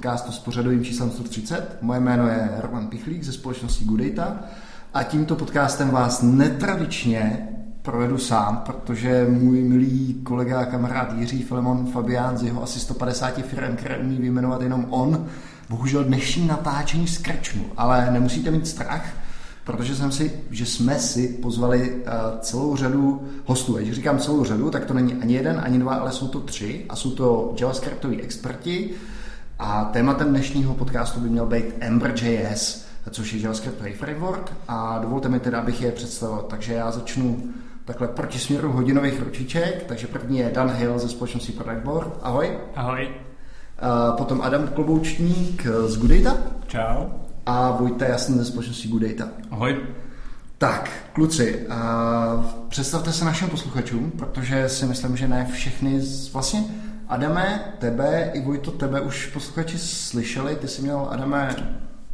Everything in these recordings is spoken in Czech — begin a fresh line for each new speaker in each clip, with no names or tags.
podcastu s pořadovým číslem 130. Moje jméno je Roman Pichlík ze společnosti Good Data a tímto podcastem vás netradičně provedu sám, protože můj milý kolega a kamarád Jiří Filemon Fabián z jeho asi 150 firm, které umí vyjmenovat jenom on, bohužel dnešní natáčení skrčnu, ale nemusíte mít strach, protože jsem si, že jsme si pozvali uh, celou řadu hostů. Když říkám celou řadu, tak to není ani jeden, ani dva, ale jsou to tři a jsou to JavaScriptoví experti a tématem dnešního podcastu by měl být Ember.js, což je JavaScriptový framework a dovolte mi teda, abych je představil. Takže já začnu takhle proti směru hodinových ručiček, takže první je Dan Hill ze společnosti Product Board. Ahoj.
Ahoj.
Uh, potom Adam Kloboučník z Goodata.
Čau
a Vojta Jasný ze společnosti Good Data.
Ahoj.
Tak, kluci, uh, představte se našim posluchačům, protože si myslím, že ne všechny, z, vlastně Adame, tebe i Vojto, tebe už posluchači slyšeli, ty jsi měl, Adame,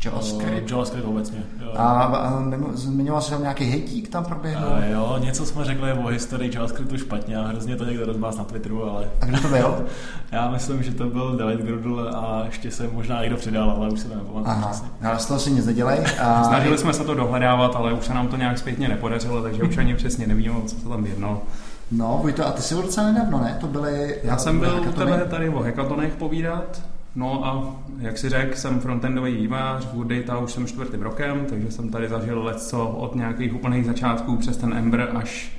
JavaScript. JavaScript obecně.
Jo. A, a zmiňoval jsi tam nějaký hejtík tam proběhl?
A jo, něco jsme řekli o historii JavaScriptu špatně a hrozně to někdo rozbás na Twitteru, ale...
A kdo to byl?
Já myslím, že to byl David Grudl a ještě se možná někdo přidal, ale už se to nepamatuju
Aha, přesně. ale z toho si nic nedělej. A...
Snažili jsme se to dohledávat, ale už se nám to nějak zpětně nepodařilo, takže už ani přesně nevíme, co se tam jednalo.
No, Vojto, a ty jsi byl docela nedávno, ne? To byly...
Já jsem byl u tebe tady o hackathonech povídat No a jak si řekl, jsem frontendový vývář, v Data už jsem čtvrtým rokem, takže jsem tady zažil leco od nějakých úplných začátků přes ten Ember až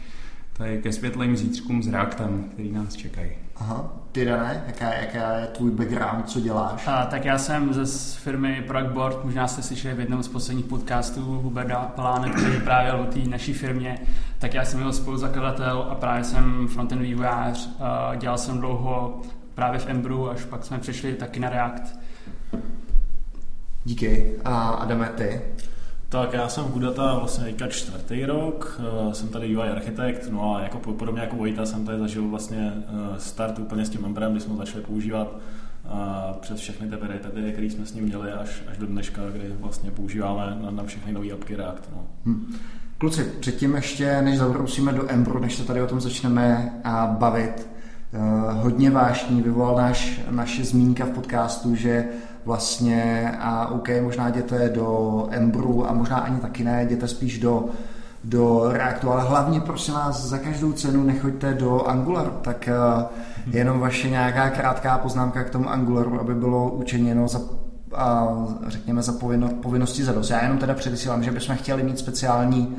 tady ke světlým zítřkům s Reactem, který nás čekají.
Aha. Ty Dané, jaká, jaká je tvůj background, co děláš?
A, tak já jsem ze firmy Board, možná jste slyšeli v jednom z posledních podcastů Huberta Paláne, který vyprávěl o té naší firmě, tak já jsem jeho spoluzakladatel a právě jsem frontend vývojář. Dělal jsem dlouho právě v Embru, až pak jsme přešli taky na React.
Díky. A Adame, ty?
Tak já jsem v Gudata vlastně teďka čtvrtý rok, eh, jsem tady UI architekt, no a jako podobně jako Vojta jsem tady zažil vlastně eh, start úplně s tím Embrem, kdy jsme začali používat a přes všechny ty peripety, které jsme s ním měli až, až do dneška, kdy vlastně používáme na, na všechny nové apky React. No. Hmm.
Kluci, předtím ještě, než zabrousíme do Embru, než se tady o tom začneme bavit, Eh, hodně vášní, vyvolal naše zmínka v podcastu, že vlastně a OK, možná jděte do Embru a možná ani taky ne, jděte spíš do, do Reactu, ale hlavně prosím vás za každou cenu nechoďte do Angularu, tak uh, jenom vaše nějaká krátká poznámka k tomu Angularu, aby bylo učiněno za a řekněme za povinno, povinnosti za dost. Já jenom teda předesílám, že bychom chtěli mít speciální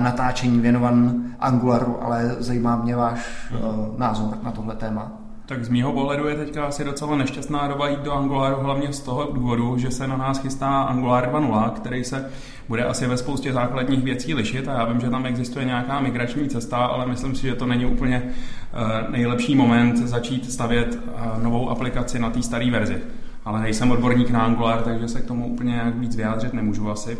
natáčení věnovan Angularu, ale zajímá mě váš uh, názor na tohle téma.
Tak z mýho pohledu je teďka asi docela nešťastná doba jít do Angularu, hlavně z toho důvodu, že se na nás chystá Angular 2.0, který se bude asi ve spoustě základních věcí lišit a já vím, že tam existuje nějaká migrační cesta, ale myslím si, že to není úplně nejlepší moment začít stavět novou aplikaci na té staré verzi ale nejsem odborník na Angular, takže se k tomu úplně nějak víc vyjádřit nemůžu asi.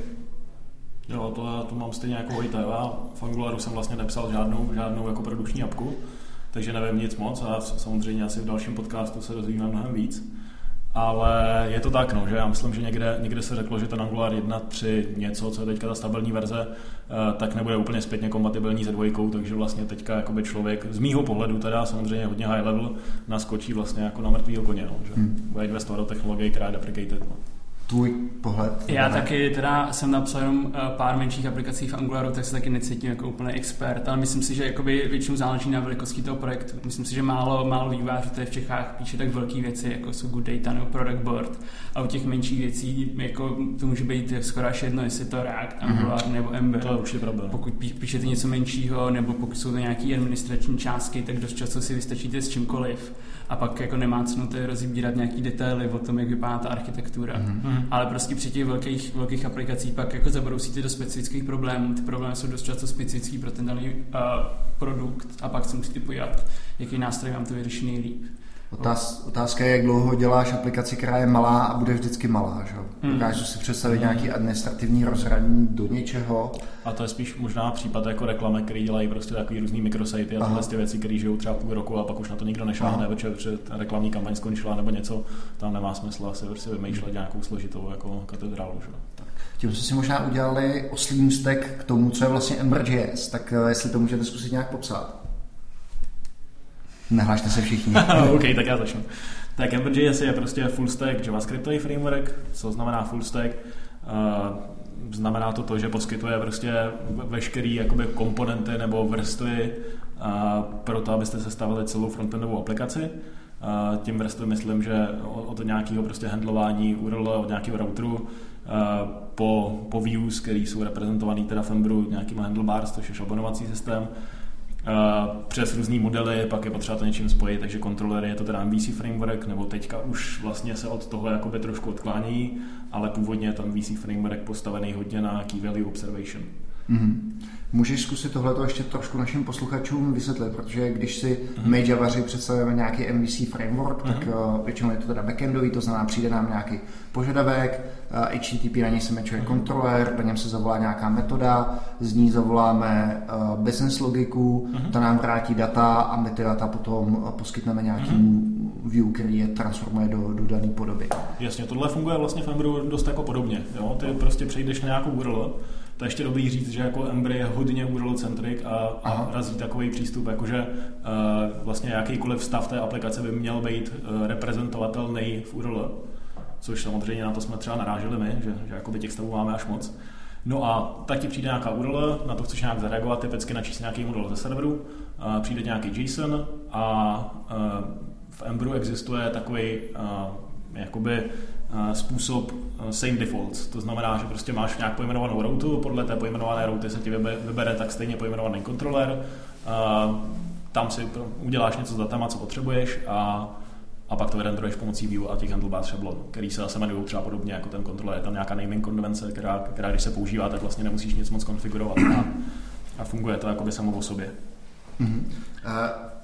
Jo, to, to mám stejně jako. Já v Angularu jsem vlastně nepsal žádnou, žádnou jako produkční apku, takže nevím nic moc a samozřejmě asi v dalším podcastu se dozvíme mnohem víc. Ale je to tak, no, že já myslím, že někde, někde se řeklo, že ten Angular 1.3 něco, co je teďka ta stabilní verze, eh, tak nebude úplně zpětně kompatibilní se dvojkou, takže vlastně teďka jakoby člověk, z mýho pohledu teda samozřejmě hodně high level, naskočí vlastně jako na mrtvýho koně, no, že hmm. bude investovat do technologie, která je deprecated. No
tvůj pohled?
Já ne? taky teda jsem napsal jenom eh, pár menších aplikací v Angularu, tak se taky necítím jako úplný expert, ale myslím si, že jakoby většinou záleží na velikosti toho projektu. Myslím si, že málo, málo vývojářů tady v Čechách píše tak velké věci, jako jsou Good Data nebo Product Board a u těch menších věcí jako to může být skoro až jedno, jestli to React, mhm. Angular mm-hmm. nebo Ember.
To je určitě problém.
Pokud píšete něco menšího nebo pokud jsou to nějaké administrační částky, tak dost často si vystačíte s čímkoliv a pak jako nemá cenu to rozbírat nějaký detaily o tom, jak vypadá ta architektura. Mm-hmm. Ale prostě při těch velkých, velkých aplikacích pak jako zabrousíte do specifických problémů. Ty problémy jsou dost často specifický pro ten daný uh, produkt a pak se musíte podívat, jaký nástroj vám to vyřeší nejlíp.
Otáz, otázka je, jak dlouho děláš aplikaci, která je malá a bude vždycky malá. Že? Hmm. Dokážu si představit hmm. nějaký administrativní rozhraní do něčeho.
A to je spíš možná případ jako reklamy, který dělají prostě takový různý mikrosajty a tyhle ty věci, které žijou třeba půl roku a pak už na to nikdo nešáhne, protože reklamní kampaň skončila nebo něco, tam nemá smysl asi si vymýšlet nějakou složitou jako katedrálu. Že? Tak.
Tím jsme si možná udělali oslý můstek k tomu, co je vlastně Ember.js, tak eh, jestli to můžete zkusit nějak popsat. Nehlašte se všichni.
OK, tak já začnu. Tak Ember.js je prostě full stack JavaScriptový framework, co znamená full stack. Uh, znamená to to, že poskytuje prostě veškeré jakoby komponenty nebo vrstvy uh, pro to, abyste sestavili celou frontendovou aplikaci. Uh, tím vrstvy myslím, že od nějakého prostě handlování URL, od nějakého routeru, po, po views, který jsou reprezentovaný teda v Embru nějakým handlebars, což je šablonovací systém, přes různé modely, pak je potřeba to něčím spojit, takže kontrolery je to teda MVC framework, nebo teďka už vlastně se od toho jakoby trošku odklání, ale původně je tam MVC framework postavený hodně na key value observation.
Mm-hmm. Můžeš zkusit tohleto ještě trošku našim posluchačům vysvětlit, protože když si mm-hmm. my Javaři představujeme nějaký MVC framework, mm-hmm. tak uh, většinou je to teda backendový, to znamená přijde nám nějaký požadavek, uh, eh, HTTP na něj se mečuje mm-hmm. kontroler, na něm se zavolá nějaká metoda, z ní zavoláme uh, business logiku, mm-hmm. ta nám vrátí data a my ty data potom uh, poskytneme nějakému mm-hmm. view, který je transformuje do, do dané podoby.
Jasně, tohle funguje vlastně v Embru dost jako podobně. Jo? Ty prostě přejdeš na nějakou URL, to je ještě dobrý říct, že jako Embry je hodně URL-centric a, a razí takový přístup, jakože uh, vlastně jakýkoliv stav té aplikace by měl být uh, reprezentovatelný v URL, což samozřejmě na to jsme třeba naráželi my, že, že jakoby těch stavů máme až moc. No a tak ti přijde nějaká URL, na to chceš nějak zareagovat, typicky načíst nějaký URL ze serveru, uh, přijde nějaký JSON a uh, v Embru existuje takový uh, jakoby způsob eh, same defaults. To znamená, že prostě máš nějak pojmenovanou routu, podle té pojmenované routy se ti vybere tak stejně pojmenovaný kontroler, eh, tam si uděláš něco s datama, co potřebuješ a, a pak to vyrendruješ pomocí view a těch handlebar šablon, který se zase jmenují třeba podobně jako ten kontroler. Je tam nějaká naming konvence, která, která když se používá, tak vlastně nemusíš nic moc konfigurovat a, a funguje to jakoby samo o sobě. Mm-hmm. Uh,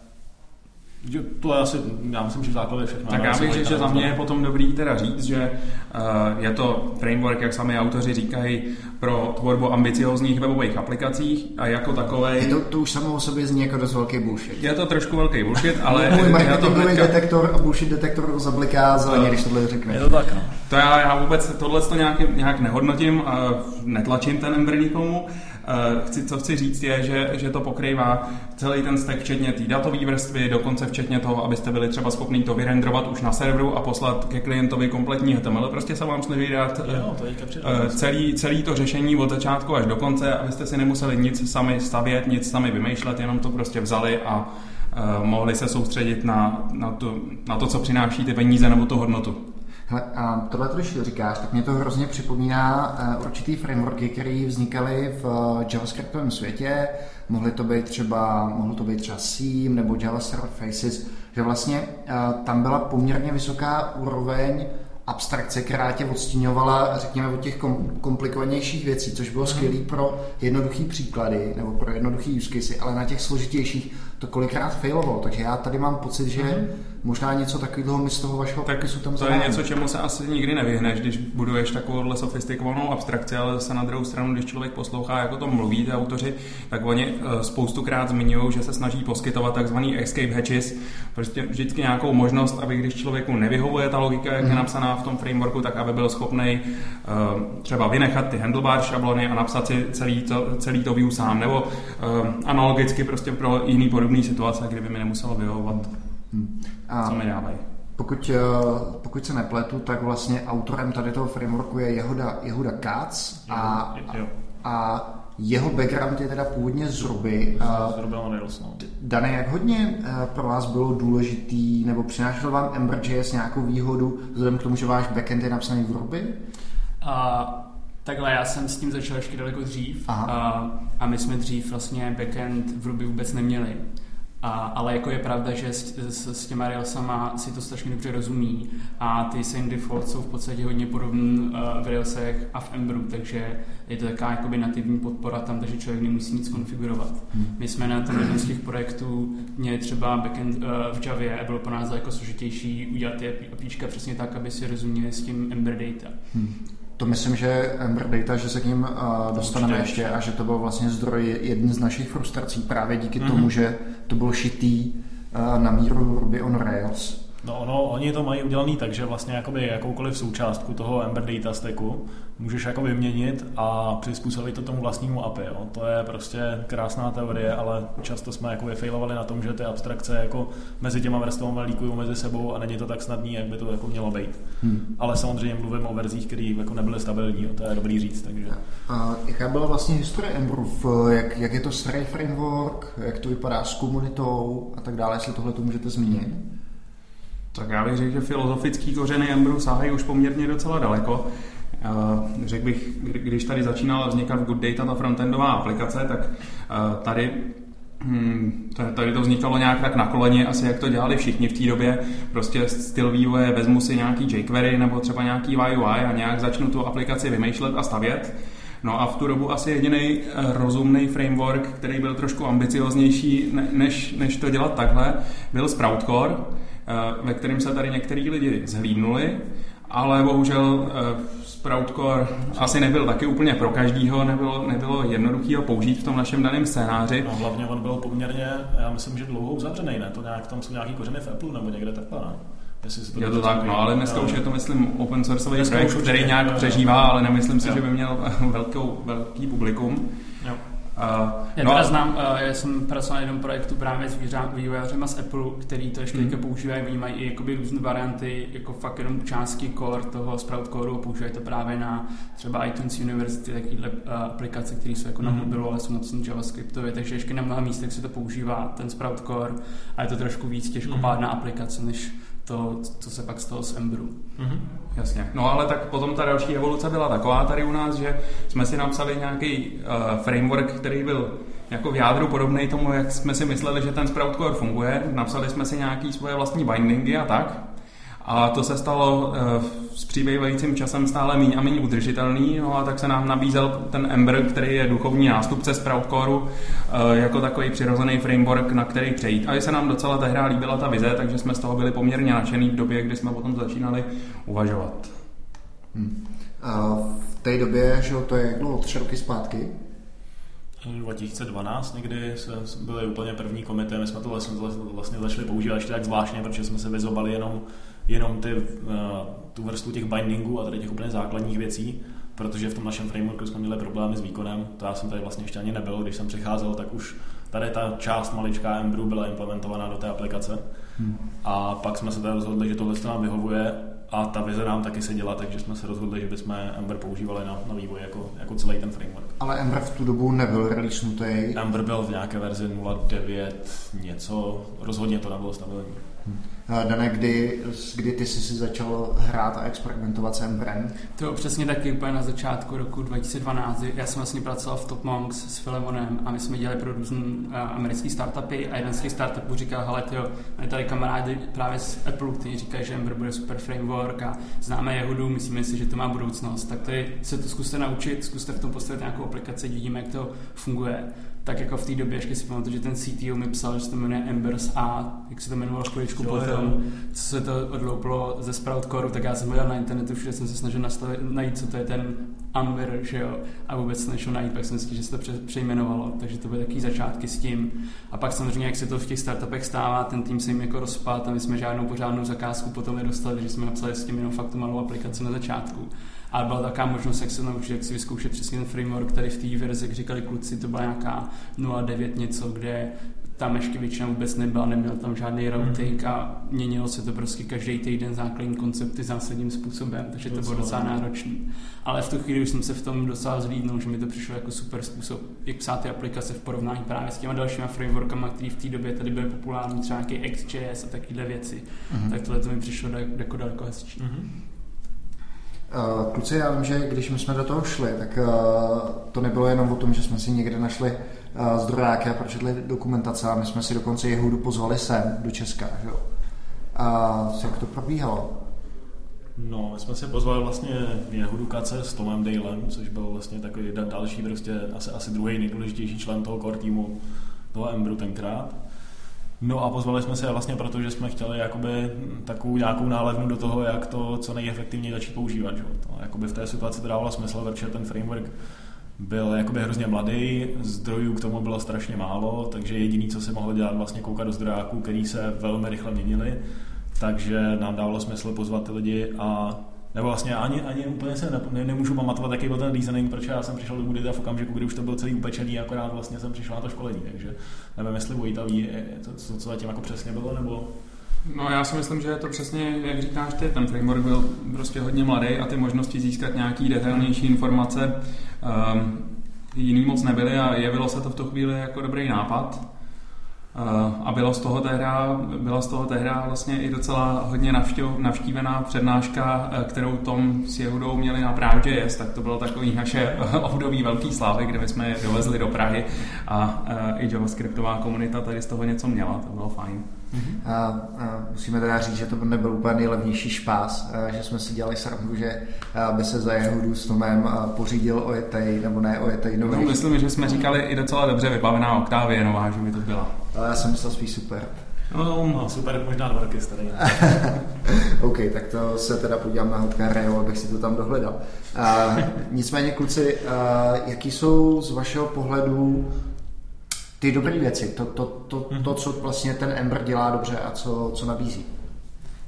to je asi, já myslím, že v základě všechno.
Tak já bych řekl, že za mě je potom dobrý teda říct, že uh, je to framework, jak sami autoři říkají, pro tvorbu ambiciozních webových aplikacích a jako takové.
Je to, to už samo o sobě zní jako dost velký bullshit.
Je to trošku velký bullshit, ale...
Můj marketingový hnedka... detektor a bullshit detektor to zabliká zeleně, když tohle řekne.
Je to tak, no.
To já, já vůbec tohle to nějak, nějak nehodnotím, uh, netlačím ten Ember nikomu, chci, co chci říct je, že, že to pokrývá celý ten stack, včetně té datové vrstvy, dokonce včetně toho, abyste byli třeba schopni to vyrendrovat už na serveru a poslat ke klientovi kompletní HTML. Prostě se vám snaží dát
jo, to
eh, celý, celý to řešení od začátku až do konce, abyste si nemuseli nic sami stavět, nic sami vymýšlet, jenom to prostě vzali a mohli se soustředit na, na, to, na to, co přináší ty peníze nebo tu hodnotu.
Hele, a tohle, když říkáš, tak mě to hrozně připomíná uh, určitý frameworky, které vznikaly v uh, JavaScriptovém světě. Mohly to být třeba, mohlo to být třeba Seam nebo Java Server Faces, že vlastně uh, tam byla poměrně vysoká úroveň abstrakce, která tě odstíňovala, řekněme, od těch komplikovanějších věcí, což bylo mm. skvělé pro jednoduché příklady nebo pro jednoduché use casey, ale na těch složitějších to kolikrát failovalo. Takže já tady mám pocit, že mm možná něco takového mi z toho vašeho tak popisu tam
To je něco, čemu se asi nikdy nevyhneš, když buduješ takovouhle sofistikovanou abstrakci, ale zase na druhou stranu, když člověk poslouchá, jako to mluví ty autoři, tak oni eh, spoustukrát zmiňují, že se snaží poskytovat takzvaný escape hatches, prostě vždycky nějakou možnost, aby když člověku nevyhovuje ta logika, jak je mhm. napsaná v tom frameworku, tak aby byl schopný uh, třeba vynechat ty handlebar šablony a napsat si celý to, celý to view sám, nebo uh, analogicky prostě pro jiný podobný situace, kdyby mi nemuselo vyhovovat Hmm. A Co mi dávají?
Pokud, eh, pokud se nepletu, tak vlastně autorem tady toho frameworku je Jehuda, Jehuda Katz a, a jeho background je teda původně z Ruby.
No.
Dané, jak hodně eh, pro vás bylo důležitý, nebo přinášel vám Ember.js nějakou výhodu, vzhledem k tomu, že váš backend je napsaný v Ruby?
A, takhle, já jsem s tím začal ještě daleko dřív a, a my jsme dřív vlastně backend v Ruby vůbec neměli. A, ale jako je pravda, že s, s, s těma Railsama si to strašně dobře rozumí a ty same default jsou v podstatě hodně podobné uh, v Railsech a v Embru, takže je to taková jakoby nativní podpora tam, takže člověk nemusí nic konfigurovat. Hmm. My jsme na tom jednom z těch projektů měli třeba backend uh, v Javě a bylo pro nás jako složitější udělat ty apíčka přesně tak, aby si rozuměli s tím Ember Data. Hmm.
To myslím, že Ember Data, že se k ním uh, dostaneme ještě a že to byl vlastně zdroj jedný z našich frustrací právě díky mm-hmm. tomu, že to bylo šitý uh, na míru Ruby on Rails.
No ono, oni to mají udělaný tak, že vlastně jakoby jakoukoliv součástku toho Ember Data Stacku můžeš jako vyměnit a přizpůsobit to tomu vlastnímu API. Jo. To je prostě krásná teorie, ale často jsme jako vyfailovali na tom, že ty abstrakce jako mezi těma vrstvami líkují mezi sebou a není to tak snadný, jak by to jako mělo být. Hmm. Ale samozřejmě mluvím o verzích, které jako nebyly stabilní, jo. to je dobrý říct. Takže.
A jaká byla vlastně historie Emberu? Jak, jak je to starý framework, jak to vypadá s komunitou a tak dále, jestli tohle to můžete zmínit?
Tak já bych řekl, že filozofický kořeny Emberu sahají už poměrně docela daleko. Řekl bych, když tady začínala vznikat Good Data, ta frontendová aplikace, tak tady Hmm, tady to vznikalo nějak tak na koleně, asi jak to dělali všichni v té době. Prostě styl vývoje, vezmu si nějaký jQuery nebo třeba nějaký YUI a nějak začnu tu aplikaci vymýšlet a stavět. No a v tu dobu asi jediný eh, rozumný framework, který byl trošku ambicioznější, než, než to dělat takhle, byl Sproutcore, eh, ve kterém se tady některý lidi zhlídnuli, ale bohužel eh, Sproutcore asi nebyl taky úplně pro každýho, nebylo, nebylo jednoduché ho použít v tom našem daném scénáři.
No hlavně on byl poměrně, já myslím, že dlouho uzavřený, ne? To nějak, tam jsou nějaký kořeny v Apple nebo někde takhle, ne?
to je to tak, no, ale dneska už je to, myslím, open sourceový projekt, který nějak přežívá, ale nemyslím si, že by měl velkou, velký publikum.
Uh, já no teda znám, uh, já jsem pracoval na jednom projektu právě s vývojářema z Apple, který to ještě mm. používají, oni mají i jakoby různé varianty, jako fakt jenom části core toho Sprout Core, používají to právě na třeba iTunes University, takovýhle uh, aplikace, které jsou jako mm. na mhm. mobilu, ale jsou napsané JavaScriptově, takže ještě na mnoha místech se to používá, ten Sprout Core, a je to trošku víc těžkopádná mm. aplikace, než to, co se pak stalo s Emberu.
Mm-hmm. Jasně. No ale tak potom ta další evoluce byla taková tady u nás, že jsme si napsali nějaký uh, framework, který byl jako v jádru podobný tomu, jak jsme si mysleli, že ten Sprout Core funguje. Napsali jsme si nějaký svoje vlastní bindingy a tak. A to se stalo uh, s přibývajícím časem stále méně a méně udržitelný, no a tak se nám nabízel ten Ember, který je duchovní nástupce Sprout Core, uh, jako takový přirozený framework, na který přejít. A se nám docela tehdy líbila ta vize, takže jsme z toho byli poměrně nadšený v době, kdy jsme potom začínali uvažovat.
Hmm. A v té době, že to je jak tři roky zpátky,
2012 někdy byly úplně první komity, my jsme to vlastně, vlastně začali používat ještě tak zvláštně, protože jsme se vyzobali jenom jenom ty, uh, tu vrstvu těch bindingů a tady těch úplně základních věcí, protože v tom našem frameworku jsme měli problémy s výkonem. To já jsem tady vlastně ještě ani nebyl, když jsem přicházel, tak už tady ta část maličká Embru byla implementovaná do té aplikace. Hmm. A pak jsme se tady rozhodli, že tohle nám vyhovuje a ta vize nám taky seděla, takže jsme se rozhodli, že bychom Ember používali na, na vývoj jako, jako celý ten framework.
Ale Ember v tu dobu nebyl releasenutý?
Ember byl v nějaké verzi 0.9 něco, rozhodně to nebylo stabilní. Hmm.
Dané, kdy, kdy ty jsi si začal hrát a experimentovat s Emberem?
To přesně taky úplně na začátku roku 2012. Já jsem vlastně pracoval v Top Monks s Filemonem a my jsme dělali pro různé uh, americké startupy a jeden z těch startupů říkal, hele tyjo, máme tady kamarády právě z Apple, kteří říkají, že Ember bude super framework a známe Jehudu, myslíme si, že to má budoucnost. Tak tady se to zkuste naučit, zkuste v tom postavit nějakou aplikaci, vidíme, jak to funguje tak jako v té době ještě si pamatuju, že ten CTO mi psal, že se to jmenuje Embers A, jak se to jmenovalo chviličku potom, co se to odlouplo ze Sprout Core, tak já jsem hledal na internetu, všude jsem se snažil nastavit, najít, co to je ten Amber, že jo, a vůbec nešel najít, pak jsem si že se to přejmenovalo, takže to byly takový začátky s tím. A pak samozřejmě, jak se to v těch startupech stává, ten tým se jim jako rozpad a my jsme žádnou pořádnou zakázku potom nedostali, že jsme napsali s tím jenom fakt tu malou aplikaci na začátku ale byla taková možnost, jak se naučit, jak si vyzkoušet přesně ten framework, který v té verzi, jak říkali kluci, to byla nějaká 0.9 něco, kde tam ještě většina vůbec nebyla, neměl tam žádný routing mm. a měnilo se to prostě každý týden základní koncepty zásadním způsobem, takže to bylo docela náročné. Ale v tu chvíli už jsem se v tom docela zlídnul, že mi to přišlo jako super způsob, jak psát ty aplikace v porovnání právě s těma dalšíma frameworkama, které v té době tady byly populární, třeba nějaký XJS a takovéhle věci. Mm. Tak tohle to mi přišlo jako daleko hezčí. Mm.
Uh, kluci, já vím, že když my jsme do toho šli, tak uh, to nebylo jenom o tom, že jsme si někde našli uh, zdrojáky a pročetli dokumentace a my jsme si dokonce Jehudu pozvali sem do Česka. Že? A jak to probíhalo?
No, my jsme si pozvali vlastně Jehudu Kace s Tomem Dalem, což byl vlastně takový další, prostě asi, asi druhý nejdůležitější člen toho core týmu toho Embru tenkrát. No a pozvali jsme se vlastně proto, že jsme chtěli jakoby takovou nějakou nálevnu do toho, jak to co nejefektivněji začít používat. Že? To jakoby v té situaci to dávalo smysl, protože ten framework byl jakoby hrozně mladý, zdrojů k tomu bylo strašně málo, takže jediný, co se mohlo dělat, vlastně koukat do zdrojáků, který se velmi rychle měnili. takže nám dávalo smysl pozvat ty lidi a nebo vlastně ani, ani úplně se ne, ne, nemůžu pamatovat, jaký byl ten reasoning, proč já jsem přišel do Budita v okamžiku, kdy už to byl celý upečený, akorát vlastně jsem přišel na to školení, takže nevím, jestli Vojta ví, co, co zatím jako přesně bylo, nebo...
No já si myslím, že je to přesně, jak říkáš ty, ten framework byl prostě hodně mladý a ty možnosti získat nějaký detailnější informace um, jiný moc nebyly a jevilo se to v tu chvíli jako dobrý nápad. A bylo z toho tehda, byla z toho tehda vlastně i docela hodně navštěv, navštívená přednáška, uh, kterou Tom s Jehudou měli na Pravdě tak to bylo takový naše období velký slávy, kde my jsme je dovezli do Prahy a uh, i javascriptová komunita tady z toho něco měla, to bylo fajn.
Mm-hmm. A, a musíme teda říct, že to nebyl úplně nejlevnější špás, a, že jsme si dělali srandu, že by se za jeho s Tomem pořídil ojetej, nebo ne ojetej nový.
No, myslím, že jsme říkali i docela dobře vybavená Octavia nová, že by to byla.
Ale já jsem myslel spíš super.
No, no super, možná dva roky starý.
OK, tak to se teda podívám na Hotka Reo, abych si to tam dohledal. Uh, nicméně, kluci, uh, jaký jsou z vašeho pohledu ty dobré věci, to, to, to, to, to, co vlastně ten Ember dělá dobře a co, co nabízí.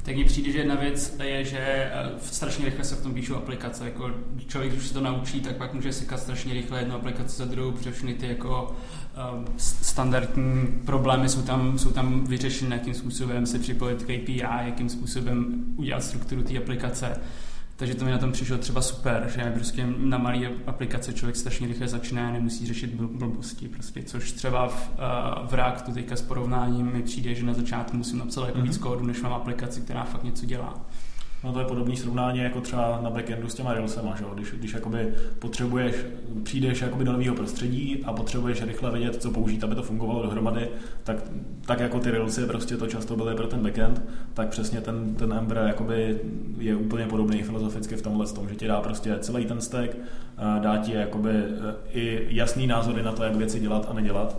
Tak mně přijde, že jedna věc je, že eh, strašně rychle se v tom píšou aplikace. Jako člověk, když se to naučí, tak pak může sekat strašně rychle jednu aplikaci za druhou, protože všechny ty jako um, standardní problémy jsou tam, jsou tam vyřešeny, jakým způsobem se připojit k API, jakým způsobem udělat strukturu té aplikace. Takže to mi na tom přišlo třeba super, že prostě na malé aplikace člověk strašně rychle začne a nemusí řešit blbosti, prostě, což třeba v, uh, v Reactu teďka s porovnáním mi přijde, že na začátku musím napsat jako mm-hmm. víc kódu, než mám aplikaci, která fakt něco dělá.
No to je podobné srovnání jako třeba na backendu s těma Railsema, že? Když, když jakoby potřebuješ, přijdeš jakoby do nového prostředí a potřebuješ rychle vědět, co použít, aby to fungovalo dohromady, tak, tak jako ty Railsy prostě to často byly pro ten backend, tak přesně ten, ten Ember jakoby je úplně podobný filozoficky v tomhle tom, že ti dá prostě celý ten stack, eh, dá ti jakoby eh, i jasný názory na to, jak věci dělat a nedělat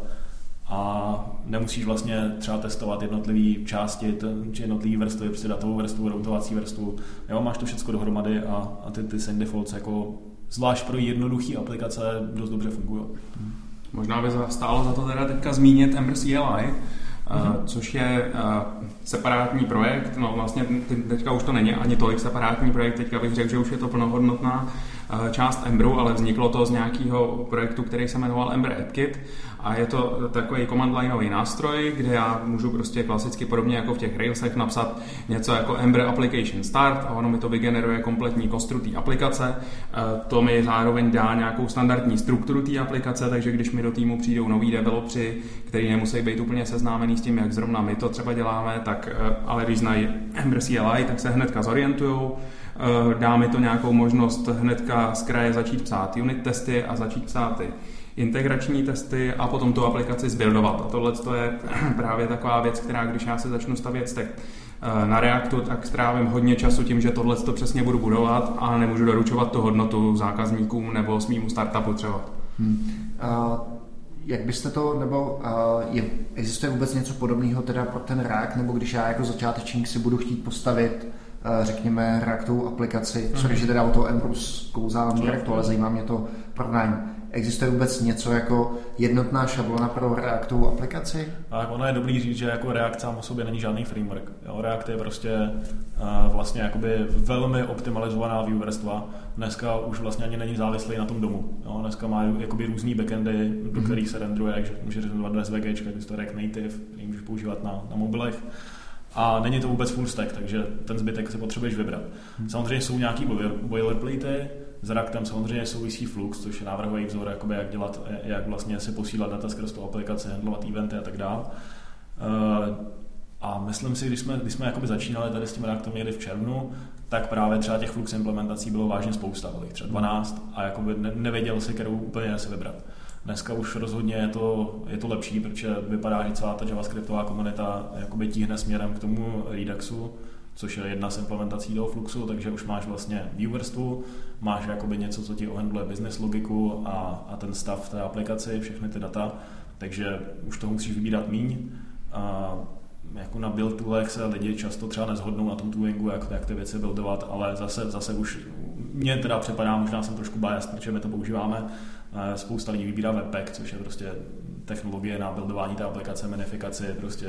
a nemusíš vlastně třeba testovat jednotlivé části, či jednotlivé vrstvy, prostě datovou vrstvu, routovací vrstvu. Jo, máš to všechno dohromady a, a ty, ty send defaults jako zvlášť pro jednoduché aplikace dost dobře fungují.
Možná by stálo za to teda teďka zmínit Ember CLI, Uh, což je uh, separátní projekt, no vlastně teďka už to není ani tolik separátní projekt, teďka bych řekl, že už je to plnohodnotná uh, část Emberu, ale vzniklo to z nějakého projektu, který se jmenoval Ember AppKit a je to takový command lineový nástroj, kde já můžu prostě klasicky podobně jako v těch Railsech napsat něco jako Ember Application Start a ono mi to vygeneruje kompletní kostru té aplikace. To mi zároveň dá nějakou standardní strukturu té aplikace, takže když mi do týmu přijdou noví developři, kteří nemusí být úplně seznámení s tím, jak zrovna my to třeba děláme, tak ale když znají Ember CLI, tak se hnedka zorientují, dá mi to nějakou možnost hnedka z kraje začít psát unit testy a začít psát ty integrační testy a potom tu aplikaci zbuildovat. A tohle je právě taková věc, která když já se začnu stavět tak eh, na Reactu, tak strávím hodně času tím, že tohle to přesně budu budovat a nemůžu doručovat tu hodnotu zákazníkům nebo svýmu startupu třeba. Hmm.
Uh, jak byste to, nebo uh, je, existuje vůbec něco podobného teda pro ten React, nebo když já jako začátečník si budu chtít postavit uh, řekněme, Reactovou aplikaci, mm-hmm. sorry, že teda o to Embrus kouzám Reactu, ale zajímá mě to porovnání Existuje vůbec něco jako jednotná šablona pro Reactovou aplikaci?
Tak ono je dobrý říct, že jako React sám o sobě není žádný framework. Jo, React je prostě uh, vlastně jakoby velmi optimalizovaná view vrstva. Dneska už vlastně ani není závislý na tom domu. Jo, dneska má jakoby různý backendy, do mm-hmm. kterých se rendruje, takže může rendrovat do SVG, to je React Native, který můžeš používat na, na mobilech a není to vůbec full stack, takže ten zbytek si potřebuješ vybrat. Hmm. Samozřejmě jsou nějaký boilerplate, s Reactem samozřejmě souvisí Flux, což je návrhový vzor, jakoby jak, dělat, jak vlastně si posílat data skrz tu aplikaci, handlovat eventy a tak dále. Eh, a myslím si, když jsme, když jsme jakoby začínali tady s tím Reactem někdy v červnu, tak právě třeba těch Flux implementací bylo vážně spousta, bylo třeba 12 a jakoby nevěděl si, kterou úplně si vybrat. Dneska už rozhodně je to, je to lepší, protože vypadá, že celá ta javascriptová komunita jakoby tíhne směrem k tomu Reduxu, což je jedna z implementací toho Fluxu, takže už máš vlastně viewerstvu, máš jakoby něco, co ti ohendluje business logiku a, a ten stav té aplikaci, všechny ty data, takže už to musíš vybírat míň. A jako na build toolech se lidi často třeba nezhodnou na tom toolingu, jak, jak ty věci buildovat, ale zase, zase už mně teda připadá, možná jsem trošku biased, protože my to používáme, spousta lidí vybírá Webpack, což je prostě technologie na buildování té aplikace, minifikaci, prostě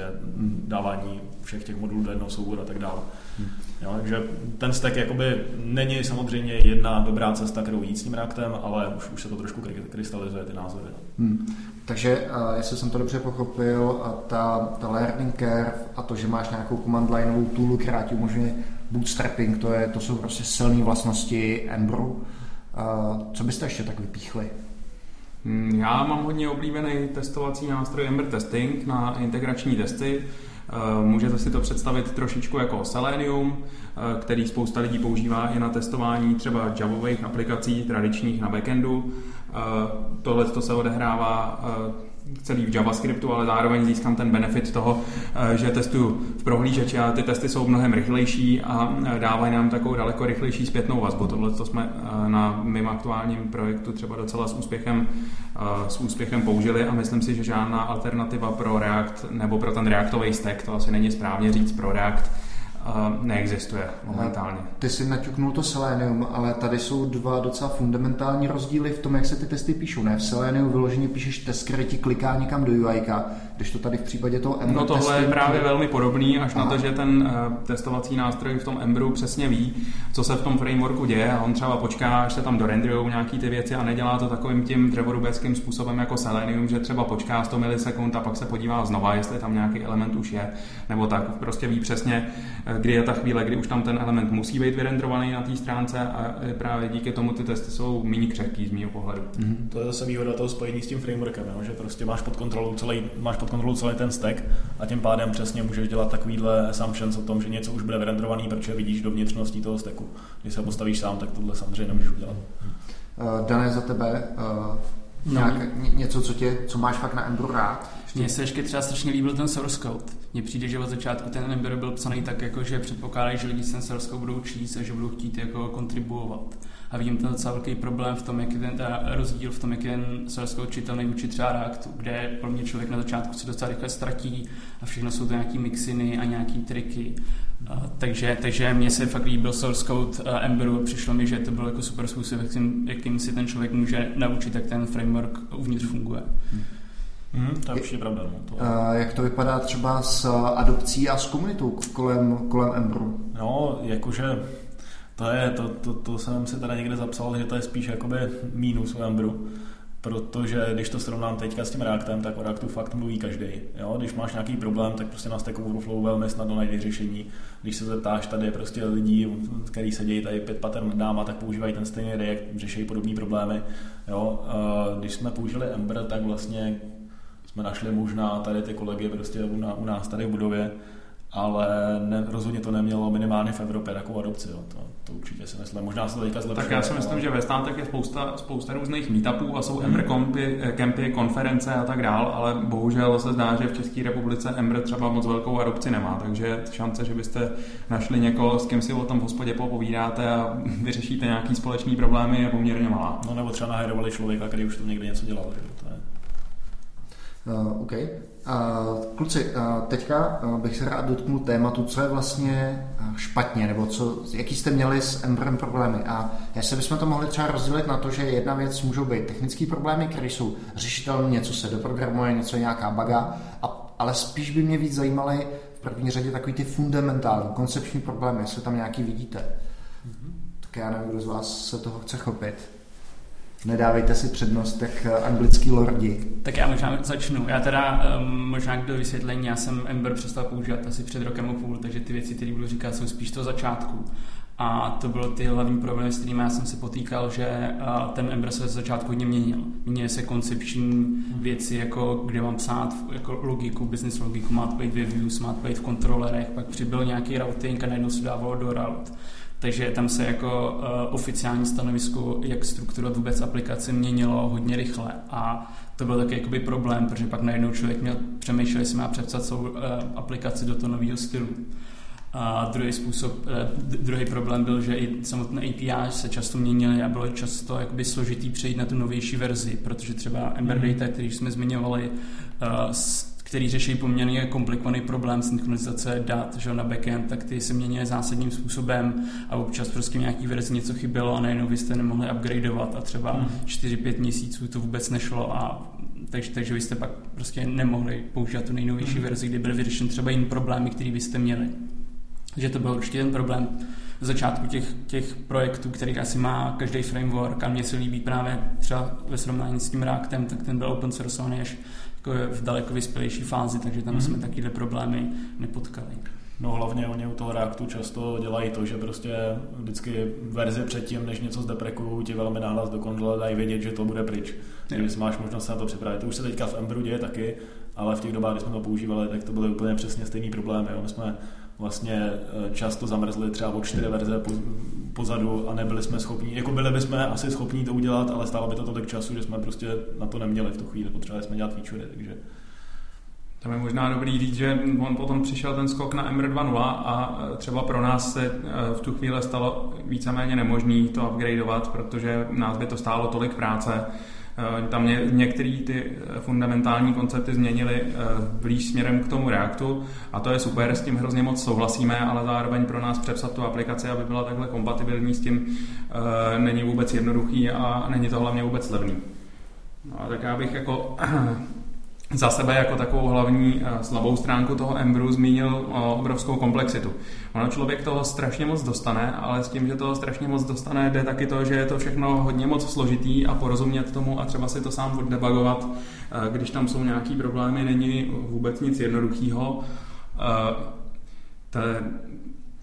dávání všech těch modulů do jednoho souboru a tak dále. Hmm. Jo, takže ten stack jakoby není samozřejmě jedna dobrá cesta, kterou jít s tím Reactem, ale už, už se to trošku krystalizuje ty názory.
Hmm. Takže, uh, jestli jsem to dobře pochopil, a ta, ta learning curve a to, že máš nějakou command lineovou toolu, která ti umožňuje bootstrapping, to, je, to jsou prostě silné vlastnosti Embru. Uh, co byste ještě tak vypíchli?
Hmm, já mám hodně oblíbený testovací nástroj Ember Testing na integrační testy. Eh, můžete si to představit trošičku jako Selenium, eh, který spousta lidí používá i na testování třeba javových aplikací tradičních na backendu. Eh, tohle to se odehrává celý v JavaScriptu, ale zároveň získám ten benefit toho, eh, že testuju v prohlížeči a ty testy jsou mnohem rychlejší a eh, dávají nám takovou daleko rychlejší zpětnou vazbu. Tohle to jsme eh, na mým aktuálním projektu třeba docela s úspěchem, s úspěchem použili a myslím si, že žádná alternativa pro React nebo pro ten Reactový stack, to asi není správně říct pro React, neexistuje momentálně.
Ty jsi naťuknul to Selenium, ale tady jsou dva docela fundamentální rozdíly v tom, jak se ty testy píšou. Ne, v Selenium vyloženě píšeš test, který ti kliká někam do UI, když to tady v případě toho Embru
No tohle je právě velmi podobný, až Aha. na to, že ten uh, testovací nástroj v tom Embru přesně ví, co se v tom frameworku děje a on třeba počká, až se tam dorendujou nějaký ty věci a nedělá to takovým tím dřevorubeckým způsobem jako Selenium, že třeba počká 100 milisekund a pak se podívá znova, jestli tam nějaký element už je, nebo tak prostě ví přesně, eh, kdy je ta chvíle, kdy už tam ten element musí být vyrendrovaný na té stránce a právě díky tomu ty testy jsou méně křehký z mého pohledu.
Mm-hmm. To je zase výhoda toho spojení s tím frameworkem, jo? že prostě máš pod kontrolou celý, máš pod kontrolou celý ten stack a tím pádem přesně můžeš dělat takovýhle assumptions o tom, že něco už bude vyrendrovaný, protože vidíš do vnitřností toho stacku. Když se postavíš sám, tak tohle samozřejmě nemůžeš udělat.
Uh, Dané za tebe, uh, No. Nějak, něco, co, tě, co máš fakt na Emberu rád?
Mně se ještě třeba strašně líbil ten source code. Mně přijde, že od začátku ten Ember byl psaný tak, jako, že předpokládají, že lidi ten source code budou číst a že budou chtít jako kontribuovat. A vidím ten docela velký problém v tom, jak je ten ta rozdíl v tom, jak je ten source code čitelný vůči třeba Reactu, kde pro mě člověk na začátku se docela rychle ztratí a všechno jsou to nějaký mixiny a nějaký triky. Uh, takže, takže mně se fakt líbil source code uh, Emberu a přišlo mi, že to byl jako super způsob, jakým, jakým si ten člověk může naučit, jak ten framework uvnitř funguje. Hmm.
Mm, to je určitě pravda. No,
to... Uh, jak to vypadá třeba s adopcí a s komunitou kolem, kolem Emberu?
No, jakože to je, to, to, to jsem si teda někde zapsal, že to je spíš jakoby mínus u Emberu protože když to srovnám teďka s tím Reactem, tak o Reactu fakt mluví každý. Jo? Když máš nějaký problém, tak prostě na Stack Overflow velmi snadno najde řešení. Když se zeptáš tady prostě lidí, kteří sedí tady pět pater nad náma, tak používají ten stejný React, řeší podobné problémy. Jo? Když jsme použili Ember, tak vlastně jsme našli možná tady ty kolegy prostě u nás tady v budově, ale ne, rozhodně to nemělo minimálně v Evropě takovou adopci. Jo. To, to určitě si myslím. Možná se to teďka zlepšuje.
Tak já si myslím, ale... že ve státech je spousta, spousta různých meetupů a jsou Ember campy, campy, konference a tak dál, ale bohužel se zdá, že v České republice Ember třeba moc velkou adopci nemá, takže šance, že byste našli někoho, s kým si o tom v hospodě popovídáte a vyřešíte nějaký společný problémy, je poměrně malá.
No nebo třeba nahajrovali člověka, který už to někdy něco dělal. Že?
Uh, OK. Uh, kluci, uh, teďka uh, bych se rád dotknul tématu, co je vlastně špatně, nebo co, jaký jste měli s Emberem problémy. A jestli bychom to mohli třeba rozdělit na to, že jedna věc můžou být technické problémy, které jsou řešitelné, něco se doprogramuje, něco je nějaká baga, a, ale spíš by mě víc zajímaly v první řadě takový ty fundamentální, koncepční problémy, jestli tam nějaký vidíte. Mm-hmm. Tak já nevím, kdo z vás se toho chce chopit. Nedávejte si přednost, jak eh, anglický lordi.
Tak já možná začnu. Já teda um, možná do vysvětlení, já jsem Ember přestal používat asi před rokem a půl, takže ty věci, které budu říkat, jsou spíš toho začátku. A to bylo ty hlavní problémy, s kterými já jsem se potýkal, že uh, ten Ember se z začátku hodně měnil. Měnily se koncepční věci, jako kde mám psát jako logiku, business logiku, má to být ve views, má to být v kontrolerech, pak přibyl nějaký routing a najednou se dávalo do route takže tam se jako uh, oficiální stanovisko, jak strukturovat vůbec aplikaci, měnilo hodně rychle a to byl taky jakoby problém, protože pak najednou člověk měl přemýšlel, jestli má přepsat svou uh, aplikaci do toho nového stylu. A druhý způsob, eh, druhý problém byl, že i samotné API se často měnily a bylo často jakoby složitý přejít na tu novější verzi, protože třeba Ember mhm. Data, který jsme zmiňovali, který řeší poměrně komplikovaný problém synchronizace dat že na backend, tak ty se mění zásadním způsobem a občas prostě nějaký verzi něco chybělo a najednou vy jste nemohli upgradeovat a třeba hmm. 4-5 měsíců to vůbec nešlo a takže, takže vy jste pak prostě nemohli používat tu nejnovější verzi, kdy byly vyřešeny třeba jiné problémy, které byste měli. Že to byl určitě ten problém v začátku těch, těch projektů, kterých asi má každý framework a mně se líbí právě třeba ve srovnání s tím Reactem, tak ten byl open sourceovaný až jako v daleko vyspělejší fázi, takže tam mm-hmm. jsme takovéhle problémy nepotkali.
No hlavně oni u toho Reactu často dělají to, že prostě vždycky verzi předtím, než něco zdeprekujou, ti velmi náhlas do konzole dají vědět, že to bude pryč. Takže máš možnost se na to připravit. To už se teďka v Embru děje taky, ale v těch dobách, kdy jsme to používali, tak to byly úplně přesně stejný problémy. My jsme vlastně eh, často zamrzli třeba o čtyři verze pozadu a nebyli jsme schopni, jako byli bychom asi schopni to udělat, ale stálo by to tolik času, že jsme prostě na to neměli v tu chvíli, potřebovali jsme dělat feature, takže
tam je možná dobrý říct, že on potom přišel ten skok na MR 2.0 a e, třeba pro nás se e, v tu chvíli stalo víceméně nemožný to upgradeovat, protože nás by to stálo tolik práce. E, tam ně, některé ty fundamentální koncepty změnily blíž směrem k tomu Reactu a to je super, s tím hrozně moc souhlasíme, ale zároveň pro nás přepsat tu aplikaci, aby byla takhle kompatibilní s tím, není vůbec jednoduchý a není to hlavně vůbec levný. No, tak já bych jako za sebe jako takovou hlavní eh, slabou stránku toho Embru zmínil eh, obrovskou komplexitu. Ono člověk toho strašně moc dostane, ale s tím, že toho strašně moc dostane, jde taky to, že je to všechno hodně moc složitý a porozumět tomu a třeba si to sám oddebagovat, eh, když tam jsou nějaký problémy, není vůbec nic jednoduchého. To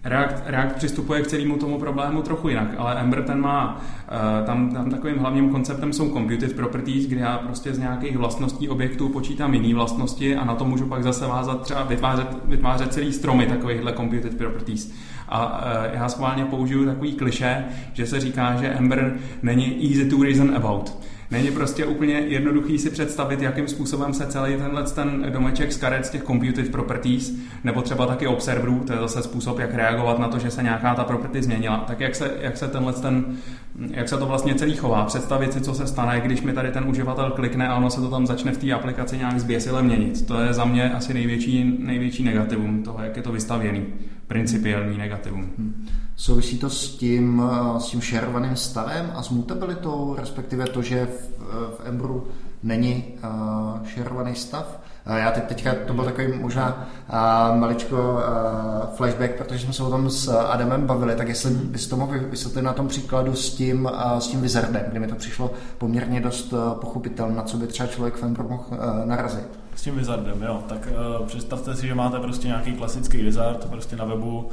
React, React přistupuje k celému tomu problému trochu jinak, ale Ember ten má, uh, tam, tam takovým hlavním konceptem jsou computed properties, kde já prostě z nějakých vlastností objektů počítám jiné vlastnosti a na to můžu pak zase vázat třeba vytvářet, vytvářet celý stromy takovýchhle computed properties. A uh, já schválně použiju takový kliše, že se říká, že Ember není easy to reason about není prostě úplně jednoduchý si představit, jakým způsobem se celý tenhle ten domeček z karet z těch computed properties, nebo třeba taky observerů, to je zase způsob, jak reagovat na to, že se nějaká ta property změnila. Tak jak se, jak se tenhle ten, jak se to vlastně celý chová, představit si, co se stane, když mi tady ten uživatel klikne a ono se to tam začne v té aplikaci nějak zběsile měnit. To je za mě asi největší, největší negativum toho, jak je to vystavěný principiální negativum. Hmm.
Souvisí to s tím, eh, s tím šerovaným stavem a s mutabilitou, respektive to, že v, v Embru není uh, šerovaný stav? Já teď teďka, to byl takový možná uh, maličko uh, flashback, protože jsme se o tom s Adamem bavili, tak jestli bys to mohl vysvětlit na tom příkladu s tím, uh, s tím Wizardem, kdy mi to přišlo poměrně dost uh, pochopitelné, na co by třeba člověk v Embru mohl uh, narazit.
S tím Wizardem, jo. Tak uh, představte si, že máte prostě nějaký klasický Wizard, prostě na webu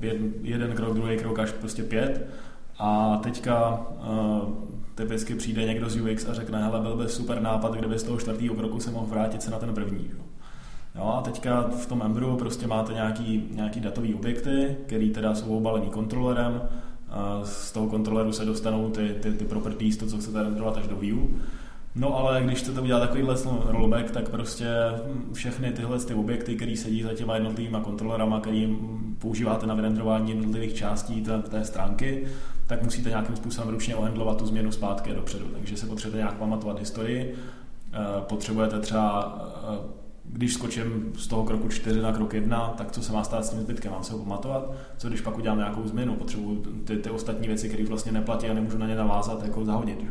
je jeden krok, druhý krok až prostě pět a teďka uh, typicky přijde někdo z UX a řekne, hele, byl by super nápad, kdyby z toho čtvrtého kroku se mohl vrátit se na ten první. Jo. Jo, a teďka v tom Emberu prostě máte nějaký, nějaký datový objekty, který teda jsou obalený kontrolerem, a z toho kontroleru se dostanou ty, ty, ty properties, to, co chcete renderovat až do view. No ale když chcete udělat takovýhle rollback, tak prostě všechny tyhle ty objekty, které sedí za těma jednotlivými kontrolerama, který používáte na vyrendrování jednotlivých částí té, té stránky, tak musíte nějakým způsobem ručně ohendlovat tu změnu zpátky dopředu. Takže se potřebujete nějak pamatovat historii, eh, potřebujete třeba eh, když skočím z toho kroku 4 na krok 1, tak co se má stát s tím zbytkem? Mám se ho pamatovat? Co když pak udělám nějakou změnu? Potřebuji ty, ty ostatní věci, které vlastně neplatí a nemůžu na ně navázat, jako zahodit. Že?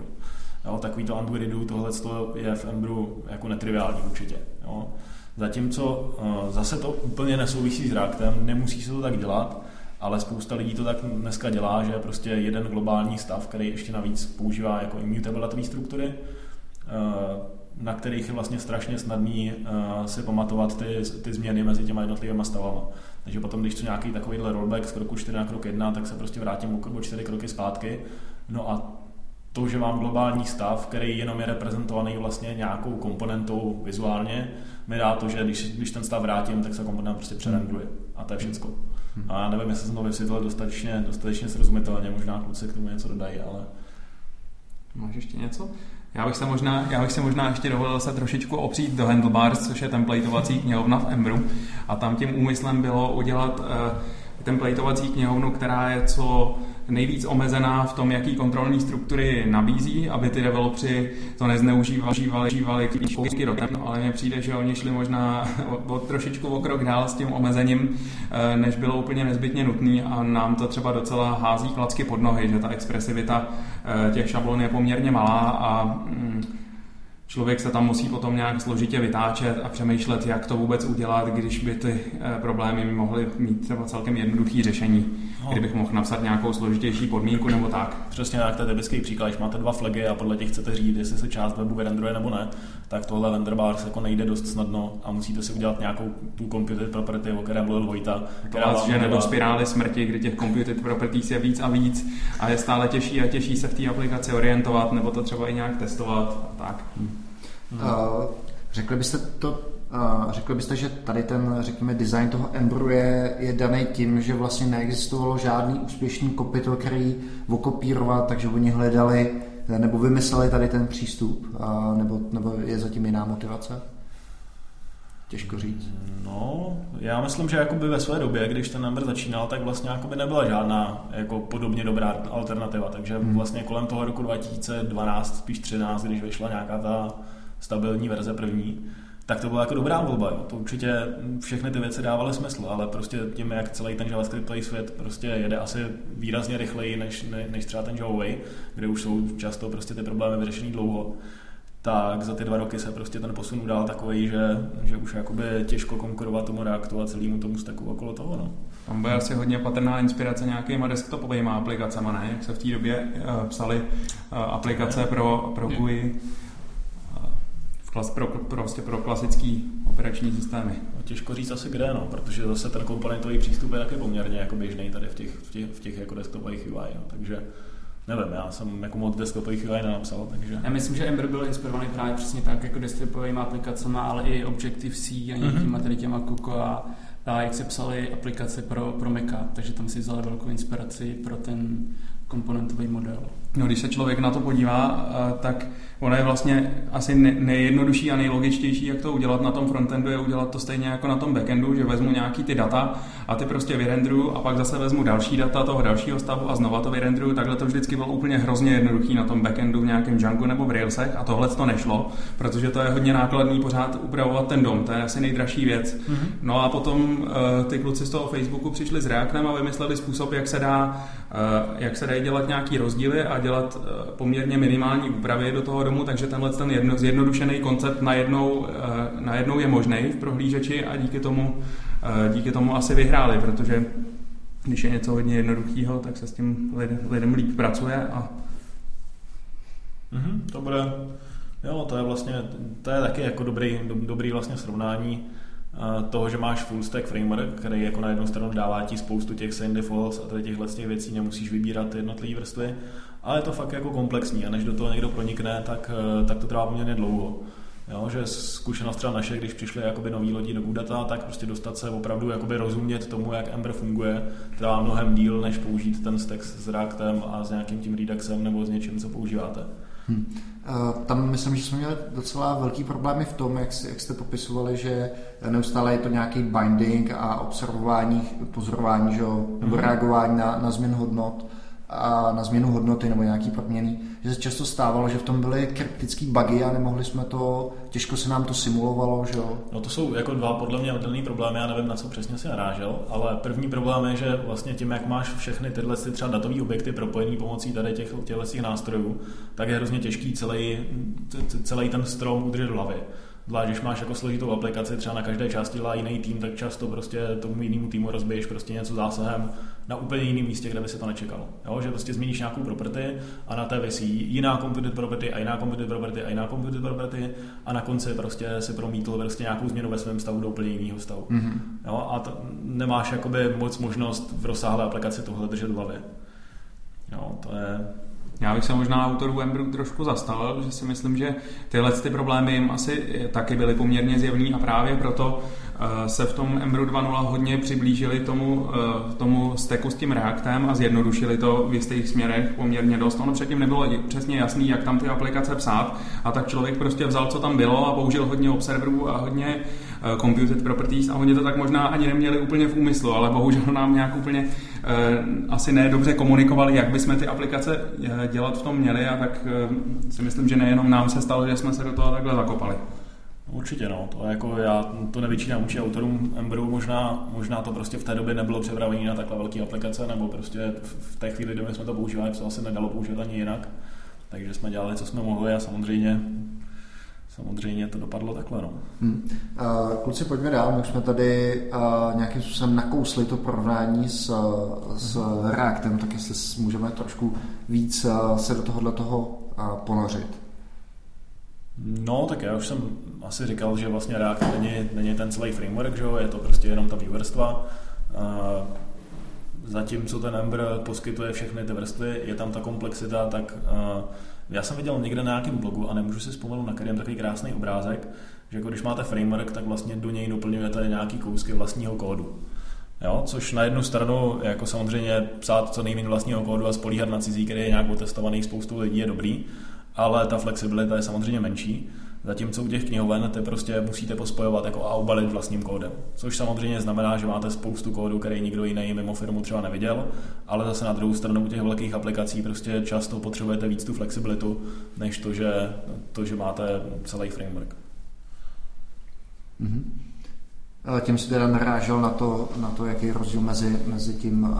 Jo, takový to redo, tohle je v Embru jako netriviální určitě. Jo. Zatímco uh, zase to úplně nesouvisí s Reactem, nemusí se to tak dělat, ale spousta lidí to tak dneska dělá, že prostě jeden globální stav, který ještě navíc používá jako immutable struktury, uh, na kterých je vlastně strašně snadný uh, si pamatovat ty, ty změny mezi těma jednotlivými stavama. Takže potom, když chci nějaký takovýhle rollback z kroku 4 na krok 1, tak se prostě vrátím o 4 kroky zpátky. No a to, že mám globální stav, který jenom je reprezentovaný vlastně nějakou komponentou vizuálně, mi dá to, že když, když ten stav vrátím, tak se komponent prostě přerendruje. A to je všechno. A já nevím, jestli jsem to vysvětlil dostatečně, dostatečně srozumitelně, možná kluci k tomu něco dodají, ale...
Máš ještě něco? Já bych se možná, já bych se možná ještě dovolil se trošičku opřít do Handlebars, což je templateovací knihovna v Embru. A tam tím úmyslem bylo udělat uh, templateovací knihovnu, která je co nejvíc omezená v tom, jaký kontrolní struktury nabízí, aby ty developři to nezneužívali, žívali, žívali klíčky rotem, no, ale mně přijde, že oni šli možná o, o trošičku o krok dál s tím omezením, eh, než bylo úplně nezbytně nutný a nám to třeba docela hází klacky pod nohy, že ta expresivita eh, těch šablon je poměrně malá a mm, člověk se tam musí potom nějak složitě vytáčet a přemýšlet, jak to vůbec udělat, když by ty eh, problémy mohly mít třeba celkem jednoduché řešení. No. Kdybych mohl napsat nějakou složitější podmínku nebo tak.
Přesně tak, to je typický příklad, když máte dva flagy a podle těch chcete říct, jestli se část webu vyrendruje nebo ne, tak tohle renderbars jako nejde dost snadno a musíte si udělat nějakou tu computed property, o které mluvil Vojta.
Která vás žene do spirály smrti, kdy těch computed properties je víc a víc a je stále těžší a těžší se v té aplikaci orientovat nebo to třeba i nějak testovat a tak. Hmm.
Uh, řekli byste to řekl byste, že tady ten, řekněme, design toho Embru je, je daný tím, že vlastně neexistovalo žádný úspěšný kopitel, který okopírovat, takže oni hledali nebo vymysleli tady ten přístup, nebo, nebo je zatím jiná motivace? Těžko říct.
No, já myslím, že jakoby ve své době, když ten Ember začínal, tak vlastně jakoby nebyla žádná jako podobně dobrá alternativa. Takže hmm. vlastně kolem toho roku 2012, spíš 13, když vyšla nějaká ta stabilní verze první, tak to byla jako dobrá volba. Jo. To určitě všechny ty věci dávaly smysl, ale prostě tím, jak celý ten JavaScriptový svět prostě jede asi výrazně rychleji než, ne, než třeba ten Java, kde už jsou často prostě ty problémy vyřešený dlouho, tak za ty dva roky se prostě ten posun udál takový, že, že už jakoby těžko konkurovat tomu Reactu a celému tomu stacku okolo toho. No.
Tam bude asi hodně patrná inspirace nějakýma desktopovými aplikacemi, ne? Jak se v té době uh, psali uh, aplikace pro, pro GUI klas, pro, prostě pro klasický operační systémy.
No, těžko říct asi kde, no, protože zase ten komponentový přístup je taky poměrně jako běžný tady v těch, v těch, v těch jako desktopových UI, no, takže nevím, já jsem jako moc desktopových UI nenapsal, takže...
Já myslím, že Ember byl inspirovaný právě přesně tak jako desktopovými aplikacemi, ale i Objective-C a nějakýma mm-hmm. tady těma Coco a, jak se psali aplikace pro, pro Maca, takže tam si vzali velkou inspiraci pro ten komponentový model.
No, když se člověk na to podívá, eh, tak ono je vlastně asi nejjednodušší a nejlogičtější, jak to udělat na tom frontendu, je udělat to stejně jako na tom backendu, že vezmu nějaký ty data a ty prostě vyrendruju a pak zase vezmu další data toho dalšího stavu a znova to vyrendruju. Takhle to vždycky bylo úplně hrozně jednoduchý na tom backendu v nějakém Django nebo v Railsech a tohle to nešlo, protože to je hodně nákladný pořád upravovat ten dom, to je asi nejdražší věc. Mm-hmm. No a potom uh, ty kluci z toho Facebooku přišli s Reactem a vymysleli způsob, jak se dá, uh, jak se dají dělat nějaký rozdíly a dělat uh, poměrně minimální úpravy do toho domu, takže tenhle ten jedno, zjednodušený koncept najednou, najednou je možný v prohlížeči a díky tomu, díky tomu asi vyhráli, protože když je něco hodně jednoduchého, tak se s tím lidem, líp pracuje a
mm-hmm, to bude, jo, to je vlastně, to je taky jako dobrý, do, dobrý vlastně srovnání toho, že máš full stack framework, který jako na jednu stranu dává ti spoustu těch same defaults a tady těchhle těch věcí nemusíš vybírat jednotlivé vrstvy, ale je to fakt jako komplexní a než do toho někdo pronikne, tak, eh, tak to trvá poměrně dlouho. Jo, že zkušenost třeba naše, když přišly jakoby nový lodí do Udata, tak prostě dostat se opravdu jakoby rozumět tomu, jak Ember funguje, trvá mnohem díl, než použít ten stack s Reactem a s nějakým tím Reduxem nebo s něčím, co používáte. Hmm.
Tam myslím, že jsme měli docela velký problémy v tom, jak, jak jste popisovali, že neustále je to nějaký binding a observování, pozorování, že, nebo hmm. reagování na, na změnu hodnot a na změnu hodnoty nebo nějaký proměny, že se často stávalo, že v tom byly kritické bugy a nemohli jsme to, těžko se nám to simulovalo, že jo?
No to jsou jako dva podle mě oddělený problémy, já nevím, na co přesně si narážel, ale první problém je, že vlastně tím, jak máš všechny tyhle třeba datové objekty propojené pomocí tady těch, těch nástrojů, tak je hrozně těžký celý, celý ten strom udržet v hlavě. Zvlášť, když máš jako složitou aplikaci, třeba na každé části dělá jiný tým, tak často prostě tomu jinému týmu rozbiješ prostě něco zásahem na úplně jiném místě, kde by se to nečekalo. Jo? Že prostě změníš nějakou property a na té vysí jiná computed property a jiná computed property a jiná computed property a na konci prostě si promítl prostě nějakou změnu ve svém stavu do úplně jiného stavu. Mm-hmm. Jo? A to, nemáš jakoby moc možnost v rozsáhlé aplikaci tohle držet v hlavě. Jo, to je
já bych se možná autorů Embru trošku zastal, že si myslím, že tyhle ty problémy jim asi taky byly poměrně zjevný a právě proto se v tom Embru 2.0 hodně přiblížili tomu, eh, tomu steku s tím Reactem a zjednodušili to v jistých směrech poměrně dost. Ono předtím nebylo přesně jasný, jak tam ty aplikace psát a tak člověk prostě vzal, co tam bylo a použil hodně observerů a hodně uh, computed properties a oni to tak možná ani neměli úplně v úmyslu, ale bohužel nám nějak úplně asi ne dobře komunikovali, jak bychom ty aplikace dělat v tom měli a tak si myslím, že nejenom nám se stalo, že jsme se do toho takhle zakopali.
Určitě no, to jako já to nevyčínám určitě autorům Emberu, možná, možná to prostě v té době nebylo připravené na takhle velké aplikace, nebo prostě v té chvíli, kdy jsme to používali, to asi nedalo použít ani jinak. Takže jsme dělali, co jsme mohli a samozřejmě samozřejmě to dopadlo takhle. No.
Hmm. Uh, kluci, pojďme dál. My jsme tady uh, nějakým způsobem nakousli to porovnání s, s Reactem, tak jestli můžeme trošku víc uh, se do tohohle toho ponořit.
No, tak já už jsem asi říkal, že vlastně React není, není ten celý framework, že jo? je to prostě jenom ta vývrstva. Zatímco ten Ember poskytuje všechny ty vrstvy, je tam ta komplexita, tak já jsem viděl někde na nějakém blogu a nemůžu si vzpomenout na kterém takový krásný obrázek, že jako když máte framework, tak vlastně do něj doplňujete nějaký kousky vlastního kódu. Jo, což na jednu stranu, jako samozřejmě psát co nejméně vlastního kódu a spolíhat na cizí, který je nějak otestovaný spoustu lidí, je dobrý, ale ta flexibilita je samozřejmě menší. Zatímco u těch knihoven ty prostě musíte pospojovat jako a obalit vlastním kódem. Což samozřejmě znamená, že máte spoustu kódu, který nikdo jiný mimo firmu třeba neviděl, ale zase na druhou stranu u těch velkých aplikací prostě často potřebujete víc tu flexibilitu, než to, že, to, že máte celý framework.
Mm-hmm. Tím si teda narážel na to, na to jaký je rozdíl mezi, mezi tím,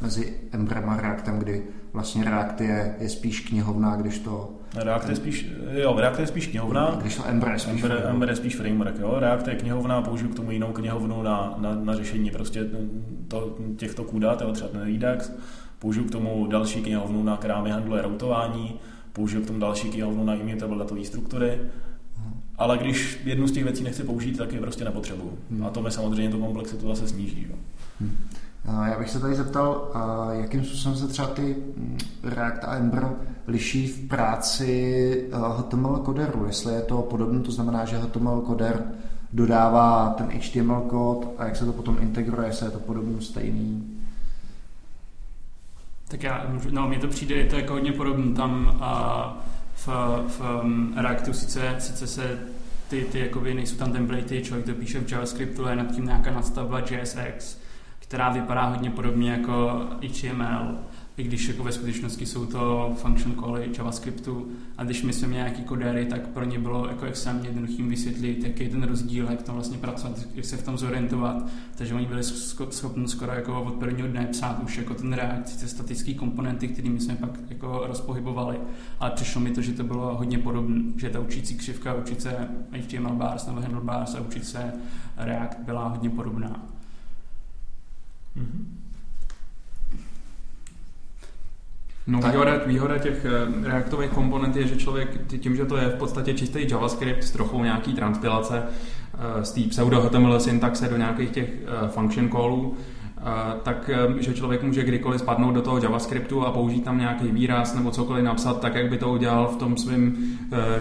mezi Embrem a Reactem, kdy vlastně React je, je spíš knihovna, když to...
React je spíš, jo, React je spíš knihovna.
Když to Ember je spíš
Ember, framework. Ember je spíš framework, jo. React je knihovna, použiju k tomu jinou knihovnu na, na, na řešení prostě to, těchto kůdat, jo, třeba ten Redux. Použiju k tomu další knihovnu, na která mi handluje routování. Použiju k tomu další knihovnu na immutable datové struktury. Ale když jednu z těch věcí nechci použít, tak je prostě nepotřebuju. Hmm. A to mi samozřejmě tu komplexitu zase sníží. Jo. Hmm.
Já bych se tady zeptal, jakým způsobem se třeba ty mm, React a Ember liší v práci HTML koderu, jestli je to podobné, to znamená, že HTML koder dodává ten HTML kód a jak se to potom integruje, jestli je to podobný, stejný.
Tak já, no, mně to přijde, je to jako hodně podobné. Tam a v, v um, Reactu sice, sice se ty, ty jakoby nejsou tam templatey, člověk to píše v JavaScriptu, je nad tím nějaká nastavba JSX, která vypadá hodně podobně jako HTML, i když jako ve skutečnosti jsou to function cally JavaScriptu a když my jsme měli nějaký kodery, tak pro ně bylo jako extrémně jednoduchým vysvětlit, jaký je ten rozdíl, jak to vlastně pracovat, jak se v tom zorientovat. Takže oni byli schopni skoro jako od prvního dne psát už jako ten React, ty statické komponenty, kterými jsme pak jako rozpohybovali. Ale přišlo mi to, že to bylo hodně podobné, že ta učící křivka, učit se HTML bars nebo handlebars a učit se React byla hodně podobná.
No výhoda, výhoda těch eh, reaktových komponent je, že člověk tím, že to je v podstatě čistý JavaScript s trochou nějaký transpilace eh, z té pseudo-HTML syntaxe do nějakých těch eh, function callů, tak že člověk může kdykoliv spadnout do toho JavaScriptu a použít tam nějaký výraz nebo cokoliv napsat tak, jak by to udělal v tom svém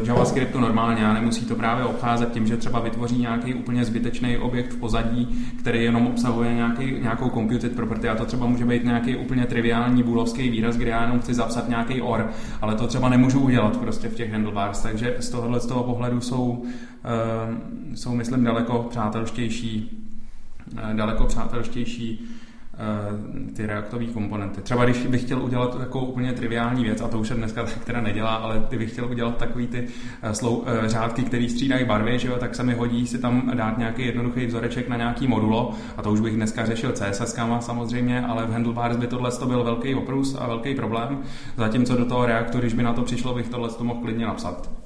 JavaScriptu normálně. A nemusí to právě obcházet tím, že třeba vytvoří nějaký úplně zbytečný objekt v pozadí, který jenom obsahuje nějaký, nějakou computed property. A to třeba může být nějaký úplně triviální boolovský výraz, kde já jenom chci zapsat nějaký or, ale to třeba nemůžu udělat prostě v těch handlebars, takže z tohohle z toho pohledu jsou, jsou myslím daleko přátelštější daleko přátelštější eh, ty reaktové komponenty. Třeba když bych chtěl udělat takovou úplně triviální věc, a to už se dneska tak teda nedělá, ale kdybych chtěl udělat takový ty eh, slou, řádky, které střídají barvy, že jo, tak se mi hodí si tam dát nějaký jednoduchý vzoreček na nějaký modulo, a to už bych dneska řešil CSS samozřejmě, ale v Handlebars by tohle to byl velký oprus a velký problém, zatímco do toho reaktu, když by na to přišlo, bych tohle to mohl klidně napsat.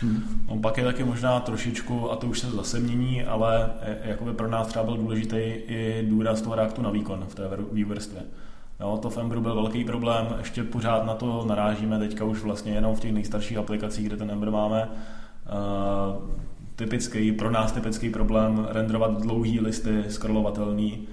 Hmm. On pak je taky možná trošičku, a to už se zase mění, ale jakoby pro nás třeba byl důležitý i důraz toho reaktu na výkon v té vývrstvě. Jo, to v Emberu byl velký problém, ještě pořád na to narážíme teďka už vlastně jenom v těch nejstarších aplikacích, kde ten Ember máme. Uh, typický, pro nás typický problém renderovat dlouhý listy, scrollovatelný,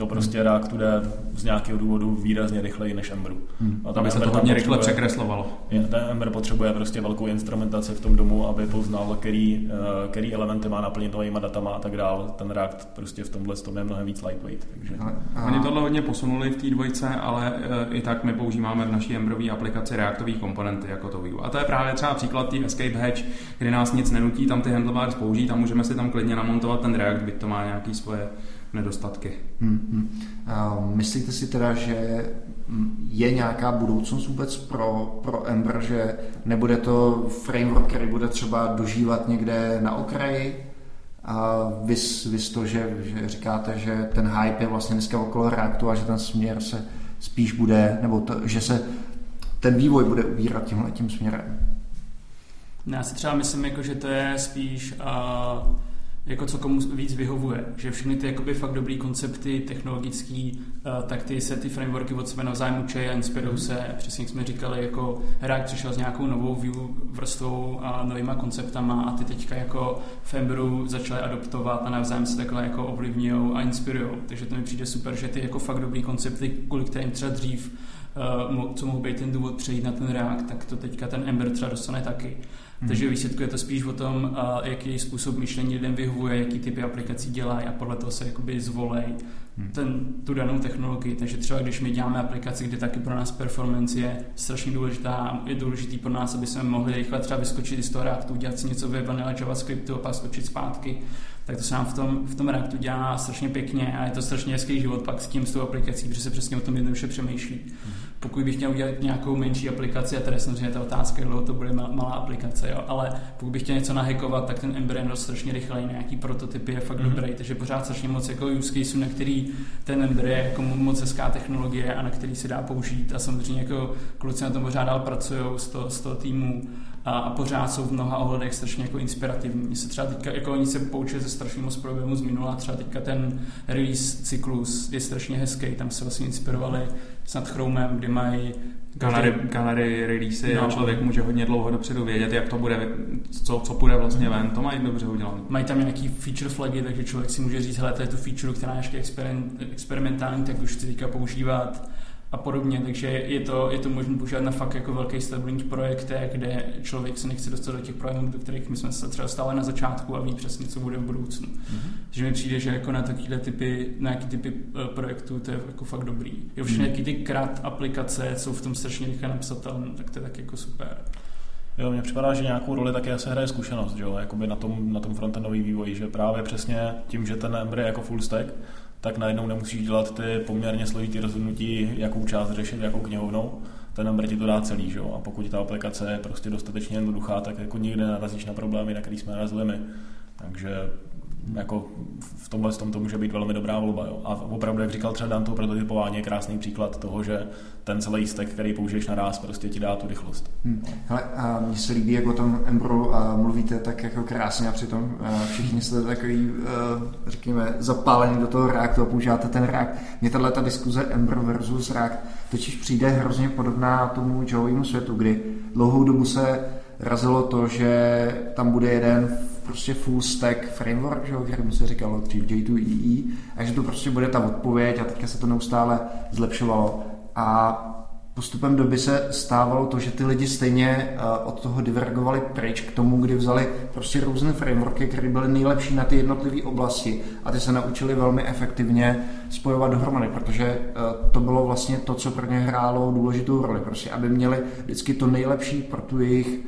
to prostě Reactu jde z nějakého důvodu výrazně rychleji než Emberu.
Hmm. A tam aby se to hodně rychle překreslovalo.
Je, ten Ember potřebuje prostě velkou instrumentaci v tom domu, aby poznal, který, uh, který elementy má naplnit novýma datama a tak dál. Ten React prostě v tomhle tom je mnohem víc lightweight. Takže... A,
a... Oni tohle hodně posunuli v té dvojce, ale uh, i tak my používáme v naší Emberové aplikaci reaktové komponenty jako to view. A to je právě třeba příklad té Escape Hatch, kdy nás nic nenutí tam ty handlebars použít a můžeme si tam klidně namontovat ten React, byť to má nějaký svoje nedostatky. Hmm,
hmm. A myslíte si teda, že je nějaká budoucnost vůbec pro, pro Ember, že nebude to framework, který bude třeba dožívat někde na okraji? A vys, vys to, že, že říkáte, že ten hype je vlastně dneska okolo Reactu a že ten směr se spíš bude, nebo to, že se ten vývoj bude ubírat tímhle tím směrem.
No, já si třeba myslím, jako, že to je spíš uh, jako co komu víc vyhovuje. Že všechny ty jakoby fakt dobrý koncepty technologický, uh, tak ty se ty frameworky od sebe navzájem učí a inspirují se, přesně jak jsme říkali, jako React přišel s nějakou novou view vrstvou a novýma konceptama a ty teďka jako v Emberu začaly adoptovat a navzájem se takhle jako ovlivňují a inspirují. Takže to mi přijde super, že ty jako fakt dobrý koncepty, kvůli kterým třeba dřív uh, co mohl být ten důvod přejít na ten React, tak to teďka ten Ember třeba dostane taky. Hmm. Takže výsledku je to spíš o tom, jaký způsob myšlení lidem vyhovuje, jaký typy aplikací dělají a podle toho se jakoby zvolej hmm. ten, tu danou technologii. Takže třeba když my děláme aplikaci, kde taky pro nás performance je strašně důležitá, je důležitý pro nás, aby jsme mohli rychle třeba vyskočit z toho Reactu, udělat si něco ve vanilla JavaScriptu a pak skočit zpátky, tak to se nám v tom, v tom Reactu dělá strašně pěkně a je to strašně hezký život pak s tím, s tou aplikací, protože se přesně o tom jednoduše přemýšlí. Hmm. Pokud bych chtěl udělat nějakou menší aplikaci, a tady samozřejmě ta otázka, dlouho to bude malá aplikace, jo, ale pokud bych chtěl něco nahackovat, tak ten Ember je strašně rychlej, nějaký prototypy je fakt mm-hmm. dobrý, takže pořád strašně moc jako use case, na který ten Ember je jako moc hezká technologie a na který se dá použít. A samozřejmě jako kluci na tom pořád dál pracují z toho, z toho týmu a, a pořád jsou v mnoha ohledech strašně jako inspirativní. Mně se třeba teďka, jako oni se poučili ze strašně moc problémů z minula, třeba teďka ten release cyklus je strašně hezký, tam se vlastně inspirovali snad Chromem, kdy mají
Gallery, gallery release no. a člověk může hodně dlouho dopředu vědět, jak to bude, co, co půjde vlastně ven, to mají dobře udělané.
Mají tam nějaký feature flagy, takže člověk si může říct, hele, to je tu feature, která je ještě experimentální, tak už chci teďka používat a podobně, takže je to, je to možné používat na fakt jako velký stabilní projektech, kde člověk se nechce dostat do těch projektů, do kterých my jsme se třeba stále na začátku a ví přesně, co bude v budoucnu. Mm-hmm. Takže mi přijde, že jako na takovéhle typy, na jaký typy uh, projektů to je jako fakt dobrý. Jo, všechny mm-hmm. ty krát aplikace jsou v tom strašně rychle napsatelné, tak to je tak jako super.
Jo, mně připadá, že nějakou roli také se hraje zkušenost, že jo, jakoby na tom, na tom frontendový vývoji, že právě přesně tím, že ten Ember je jako full stack, tak najednou nemusíš dělat ty poměrně složitý rozhodnutí, jakou část řešit, jakou knihovnou. Ten number ti to dá celý, že? a pokud ta aplikace je prostě dostatečně jednoduchá, tak jako nikdy narazíš na problémy, na který jsme narazili my. Takže jako v tomhle tom to může být velmi dobrá volba. Jo. A opravdu, jak říkal třeba Dan, to prototypování je krásný příklad toho, že ten celý stack, který použiješ na ráz, prostě ti dá tu rychlost. Hmm.
Hele, a mně se líbí, jak o tom Embru a mluvíte tak jako krásně a přitom všichni jste takový, řekněme, zapálení do toho Reactu a používáte ten React. Mně tahle ta diskuze Embru versus React totiž přijde hrozně podobná tomu Joeymu světu, kdy dlouhou dobu se razilo to, že tam bude jeden prostě full stack framework, že, kterému se říkalo dřív J2EE, a že to prostě bude ta odpověď a teďka se to neustále zlepšovalo. A postupem doby se stávalo to, že ty lidi stejně eh, od toho divergovali pryč k tomu, kdy vzali prostě různé frameworky, které byly nejlepší na ty jednotlivé oblasti a ty se naučili velmi efektivně spojovat dohromady, protože eh, to bylo vlastně to, co pro ně hrálo důležitou roli, prostě aby měli vždycky to nejlepší pro tu jejich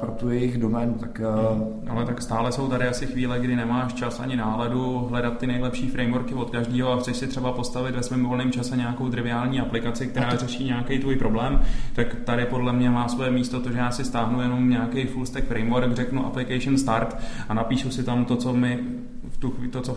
pro tu jejich doménu. Tak,
hmm. Ale tak stále jsou tady asi chvíle, kdy nemáš čas ani náladu hledat ty nejlepší frameworky od každého a chceš si třeba postavit ve svém volném čase nějakou triviální aplikaci, která to... řeší nějaký tvůj problém, tak tady podle mě má své místo to, že já si stáhnu jenom nějaký full stack framework, řeknu application start a napíšu si tam to, co mi v tu, to, co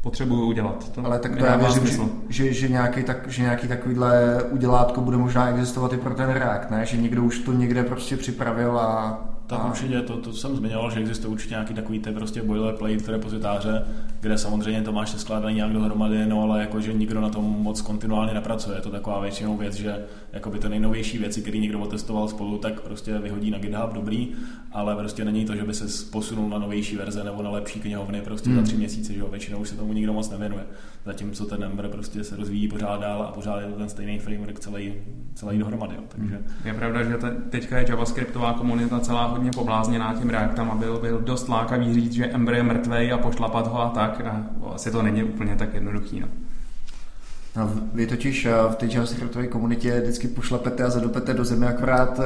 potřebuju udělat.
To Ale tak to já věřím, že, že, že, nějaký, tak, že nějaký takovýhle udělátko bude možná existovat i pro ten React, ne? Že někdo už to někde prostě připravil a
tak určitě, to, to jsem zmiňoval, že existuje určitě nějaký takový ty prostě boilerplate repozitáře, kde samozřejmě to máš skládaný nějak dohromady, no ale jakože nikdo na tom moc kontinuálně nepracuje. Je to taková většinou věc, že jakoby ty nejnovější věci, které někdo otestoval spolu, tak prostě vyhodí na GitHub dobrý, ale prostě není to, že by se posunul na novější verze nebo na lepší knihovny prostě hmm. za tři měsíce, že jo, většinou už se tomu nikdo moc nevěnuje. Zatímco ten Ember prostě se rozvíjí pořád dál a pořád je to ten stejný framework celý, celý dohromady. Jo. Takže...
Je pravda, že teďka je javascriptová komunita celá hodně poblázněná tím Reactem a byl, byl dost lákavý říct, že Ember je mrtvej a pošlapat ho a tak a asi to není úplně tak jednoduchý. No.
No, vy totiž eh, v té javascriptové komunitě vždycky pošlapete a zadopete do země akorát uh,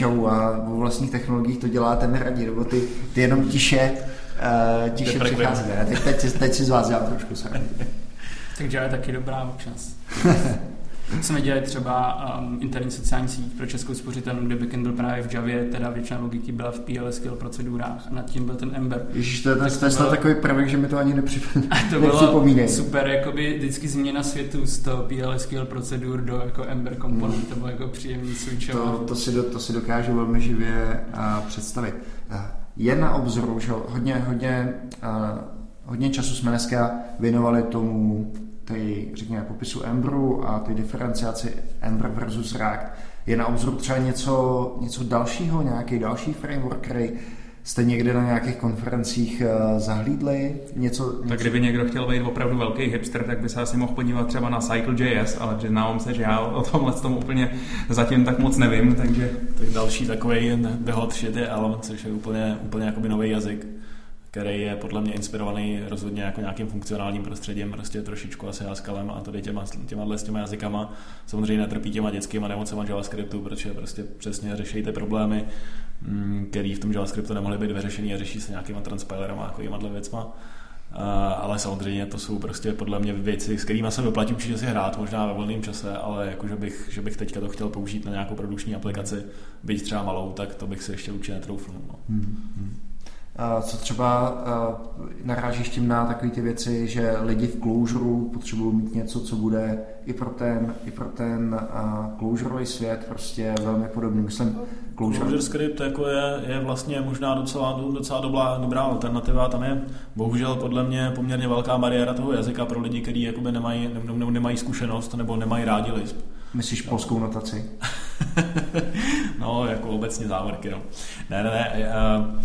Java a vo vlastních technologiích to děláte neradí, nebo ty, ty jenom tiše, uh, tiše přicházíte. Teď, teď, teď si z vás dělám trošku srandu.
Takže je taky dobrá občas. jsme dělali třeba um, interní sociální síť pro českou spořitelnu, kde backend byl právě v Javě, teda většina logiky byla v PLSQL procedurách a nad tím byl ten Ember.
Ježíš, to je, tak to snad takový prvek, že mi to ani nepřipomíná.
to bylo super, jakoby vždycky změna světu z toho PLSQL procedur do jako Ember komponent, hmm. to bylo jako příjemný switch.
To, to, si, do, to si dokážu velmi živě uh, představit. Uh, je na obzoru, že hodně, hodně, uh, hodně času jsme dneska věnovali tomu ty, řekněme, popisu Embru a ty diferenciaci Ember versus React. Je na obzoru třeba něco, něco dalšího, nějaký další framework, který jste někde na nějakých konferencích uh, zahlídli? Něco, něco?
Tak kdyby někdo chtěl být opravdu velký hipster, tak by se asi mohl podívat třeba na Cycle.js, ale přiznávám se, že já o tomhle tom úplně zatím tak moc nevím, takže...
Tak další takový the hot shit je Elm, což je úplně, úplně jakoby nový jazyk který je podle mě inspirovaný rozhodně jako nějakým funkcionálním prostředím, prostě trošičku asi Hascalem a tady těma, těma, s těma jazykama. Samozřejmě netrpí těma dětskýma nemocema JavaScriptu, protože prostě přesně řeší ty problémy, mm, který v tom JavaScriptu nemohly být vyřešený a řeší se nějakýma transpilerama a takovýma věcma. Ale samozřejmě to jsou prostě podle mě věci, s kterými se vyplatí určitě si hrát, možná ve volném čase, ale jako, že bych, že bych teďka to chtěl použít na nějakou produkční aplikaci, byť třeba malou, tak to bych si ještě určitě netroufl. No. Hmm. Hmm.
Co třeba narážíš tím na takové ty věci, že lidi v Clojure potřebují mít něco, co bude i pro ten, i pro ten Clojureový svět prostě velmi podobný. Myslím,
Clojure, Clojure script jako je, je vlastně možná docela, docela dobrá, dobrá alternativa. Tam je bohužel podle mě poměrně velká bariéra toho jazyka pro lidi, kteří jakoby nemají, ne, ne, nemají zkušenost nebo nemají rádi Lisp.
Myslíš polskou notaci?
no, jako obecně závorky, no. Ne, ne, ne. Uh,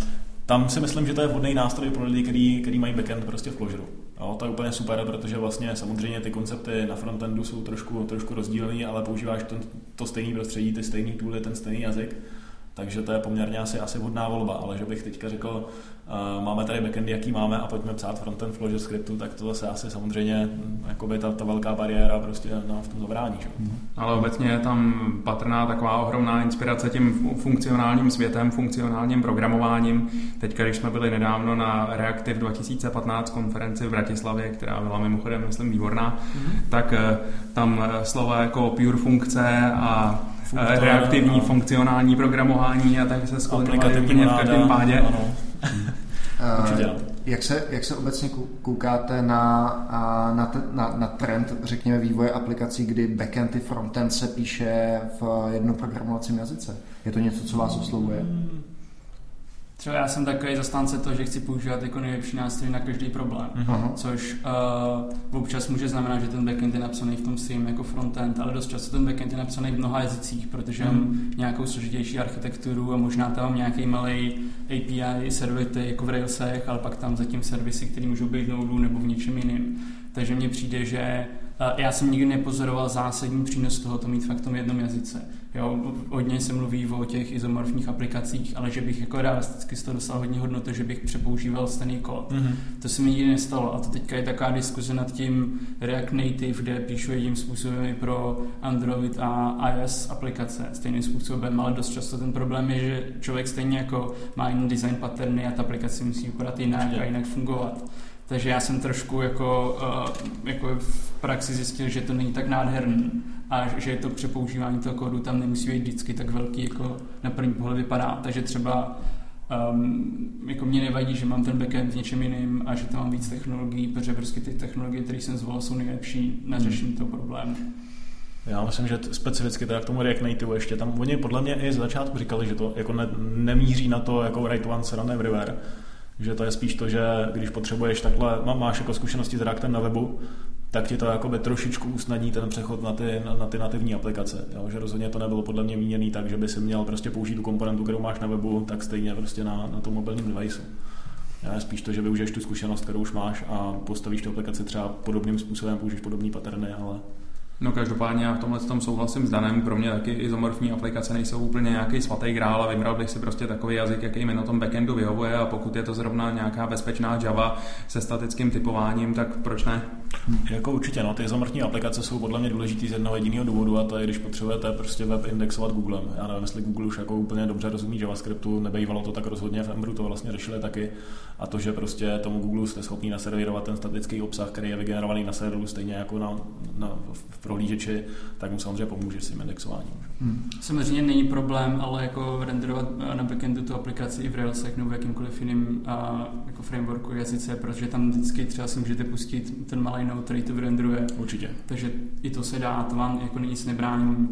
tam si myslím, že to je vhodný nástroj pro lidi, který, který mají backend prostě v Clojure. Jo, to je úplně super, protože vlastně samozřejmě ty koncepty na frontendu jsou trošku, trošku rozdílné, ale používáš to, to stejné prostředí, ty stejný tooly, ten stejný jazyk. Takže to je poměrně asi, asi vhodná volba, ale že bych teďka řekl, uh, máme tady backendy, jaký máme a pojďme psát frontend v scriptu, tak to zase asi samozřejmě hm, jakoby ta, ta velká bariéra prostě no, v tom zabrání. Že?
Mhm. Ale obecně je tam patrná taková ohromná inspirace tím funkcionálním světem, funkcionálním programováním. Teď, když jsme byli nedávno na Reactive 2015 konferenci v Bratislavě, která byla mimochodem, myslím, výborná, mm-hmm. tak eh, tam eh, slova jako pure funkce a Funktor, reaktivní, no. funkcionální programování a tak se skloňovali úplně v každém pádě. Ano.
Uh, jak se, jak se obecně koukáte na, na, na, na trend, řekněme, vývoje aplikací, kdy backend i frontend se píše v jednom programovacím jazyce? Je to něco, co vás oslovuje? Hmm.
Třeba já jsem takový zastánce toho, že chci používat jako nejlepší nástroj na každý problém, uh-huh. což uh, občas může znamenat, že ten backend je napsaný v tom svým jako frontend, ale dost často ten backend je napsaný v mnoha jazycích, protože uh-huh. mám mhm. nějakou složitější architekturu a možná tam mám nějaký malý API servity jako v Railsech, ale pak tam zatím servisy, které můžou být Node nebo v něčem jiném. Takže mně přijde, že já jsem nikdy nepozoroval zásadní přínos tohoto mít fakt v tom jednom jazyce. Jo, hodně se mluví o těch izomorfních aplikacích, ale že bych jako realisticky z toho dostal hodně hodnoty, že bych přepoužíval stejný kód. Mm-hmm. To se mi nikdy nestalo a to teďka je taková diskuze nad tím React Native, kde píšu jedním způsobem i pro Android a iOS aplikace stejným způsobem, ale dost často ten problém je, že člověk stejně jako má jiný design patterny a ta aplikace musí vypadat jinak a jinak fungovat. Takže já jsem trošku jako, uh, jako v praxi zjistil, že to není tak nádherný a že to přepoužívání toho kódu tam nemusí být vždycky tak velký, jako na první pohled vypadá. Takže třeba um, jako mě nevadí, že mám ten backend v něčem jiným a že tam mám víc technologií, protože prostě ty technologie, které jsem zvolil, jsou nejlepší na řešení toho problému.
Já myslím, že specificky teda k tomu React Native ještě tam, oni podle mě i z začátku říkali, že to jako ne, nemíří na to jako write once, run everywhere, že to je spíš to, že když potřebuješ takhle, máš jako zkušenosti s Reactem na webu, tak ti to jakoby trošičku usnadní ten přechod na ty, na, na ty nativní aplikace. Jo? Že rozhodně to nebylo podle mě míněný tak, že by si měl prostě použít tu komponentu, kterou máš na webu, tak stejně prostě na, na tom mobilním deviceu. Já spíš to, že využiješ tu zkušenost, kterou už máš a postavíš tu aplikaci třeba podobným způsobem, použiješ podobné paterny, ale
No každopádně já v tomhle tom souhlasím s Danem, pro mě taky izomorfní aplikace nejsou úplně nějaký svatý grál a vybral bych si prostě takový jazyk, jaký mi na tom backendu vyhovuje a pokud je to zrovna nějaká bezpečná Java se statickým typováním, tak proč ne?
Jako určitě, no, ty izomorfní aplikace jsou podle mě důležitý z jednoho jediného důvodu a to je, když potřebujete prostě web indexovat Googlem. Já nevím, jestli Google už jako úplně dobře rozumí JavaScriptu, nebejvalo to tak rozhodně v Embru, to vlastně řešili taky. A to, že prostě tomu Google jste schopni naservírovat ten statický obsah, který je vygenerovaný na serveru stejně jako na, na, v prohlížeči, tak mu samozřejmě pomůže s tím indexováním.
Hmm. Samozřejmě není problém, ale jako renderovat na backendu tu aplikaci i v Railsech nebo v jakýmkoliv jiným a, jako frameworku jazyce, protože tam vždycky třeba si můžete pustit ten malý node, který to vyrenderuje.
Určitě.
Takže i to se dá, to vám jako nic nebrání.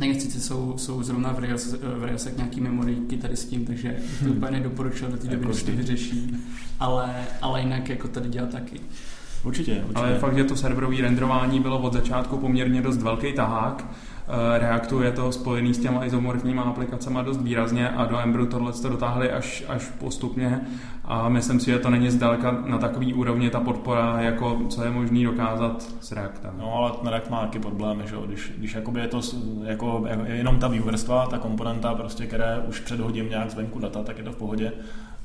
Nejsice jsou, jsou zrovna v Rails, v Railsech nějaký memoryky tady s tím, takže to hmm. úplně nedoporučil do té doby, než to vyřeší, ale, ale jinak jako tady dělat taky.
Určitě, určitě.
Ale fakt, že to serverové renderování bylo od začátku poměrně dost velký tahák, Eh, Reactu je to spojený s těma izomorfníma aplikacemi dost výrazně a do Embru tohle to dotáhli až, až postupně a myslím si, že to není zdaleka na takový úrovni ta podpora, jako co je možný dokázat s Reactem.
No ale ten React má taky problémy, že? když, když jakoby je to jako, jenom ta viewerstva, ta komponenta, prostě, které už předhodím nějak zvenku data, tak je to v pohodě,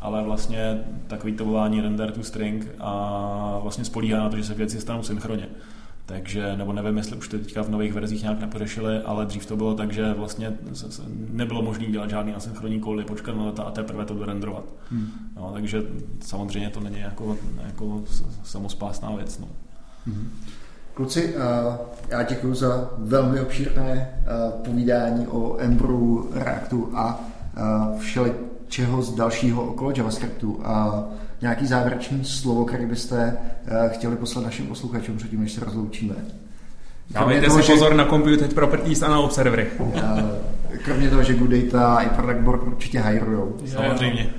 ale vlastně takový to volání render to string a vlastně spolíhá na to, že se věci stanou synchronně. Takže, nebo nevím, jestli už to teďka v nových verzích nějak nepořešili, ale dřív to bylo tak, že vlastně nebylo možné dělat žádný asynchronní koly, počkat na data a teprve to dorenderovat. Hmm. No, takže samozřejmě to není jako, jako samospásná věc. No.
Hmm. Kluci, já děkuji za velmi obšírné povídání o Embru, Reactu a všeli čeho z dalšího okolo JavaScriptu. A nějaký závěrečný slovo, který byste eh, chtěli poslat našim posluchačům předtím, než se rozloučíme?
Dávejte si že... pozor na Computed Properties a na observery.
Kromě toho, že Good Data i Product Board určitě hajrujou.
Samozřejmě.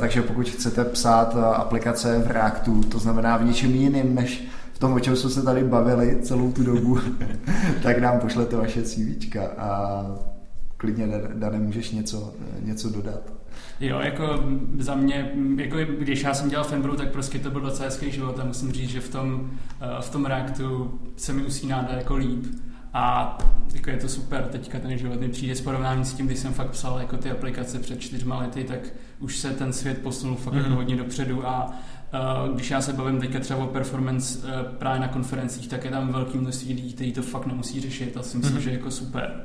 takže pokud chcete psát eh, aplikace v Reactu, to znamená v něčem jiném, než v tom, o čem jsme se tady bavili celou tu dobu, tak nám pošlete vaše CV a klidně, Dane, můžeš něco, něco dodat.
Jo, jako za mě, jako když já jsem dělal Fembru, tak prostě to byl docela hezký život a musím říct, že v tom, eh, v tom reaktu se mi usíná jako líp. A jako je to super, teďka ten život mi přijde s porovnání s tím, když jsem fakt psal jako ty aplikace před čtyřma lety, tak už se ten svět posunul fakt mm. jako hodně dopředu a uh, když já se bavím teďka třeba o performance uh, právě na konferencích, tak je tam velký množství lidí, kteří to fakt nemusí řešit a si myslím, mm. že je jako super.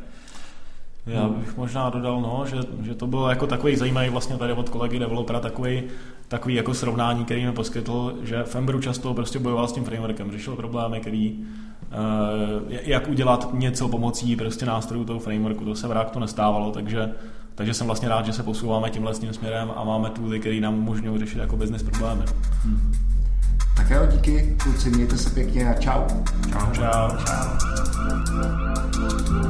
Já bych možná dodal, no, že, že to bylo jako takový zajímavý vlastně tady od kolegy developera takový, takový jako srovnání, který mi poskytl, že Fembru často prostě bojoval s tím frameworkem, řešil problémy, který uh, jak udělat něco pomocí prostě nástrojů toho frameworku, to se v Reactu nestávalo, takže takže jsem vlastně rád, že se posouváme tímhle tím směrem a máme tooly, které nám umožňují řešit jako business problémy. Hmm.
Tak jo, díky, kluci, mějte se pěkně a čau.
Čau. čau. čau.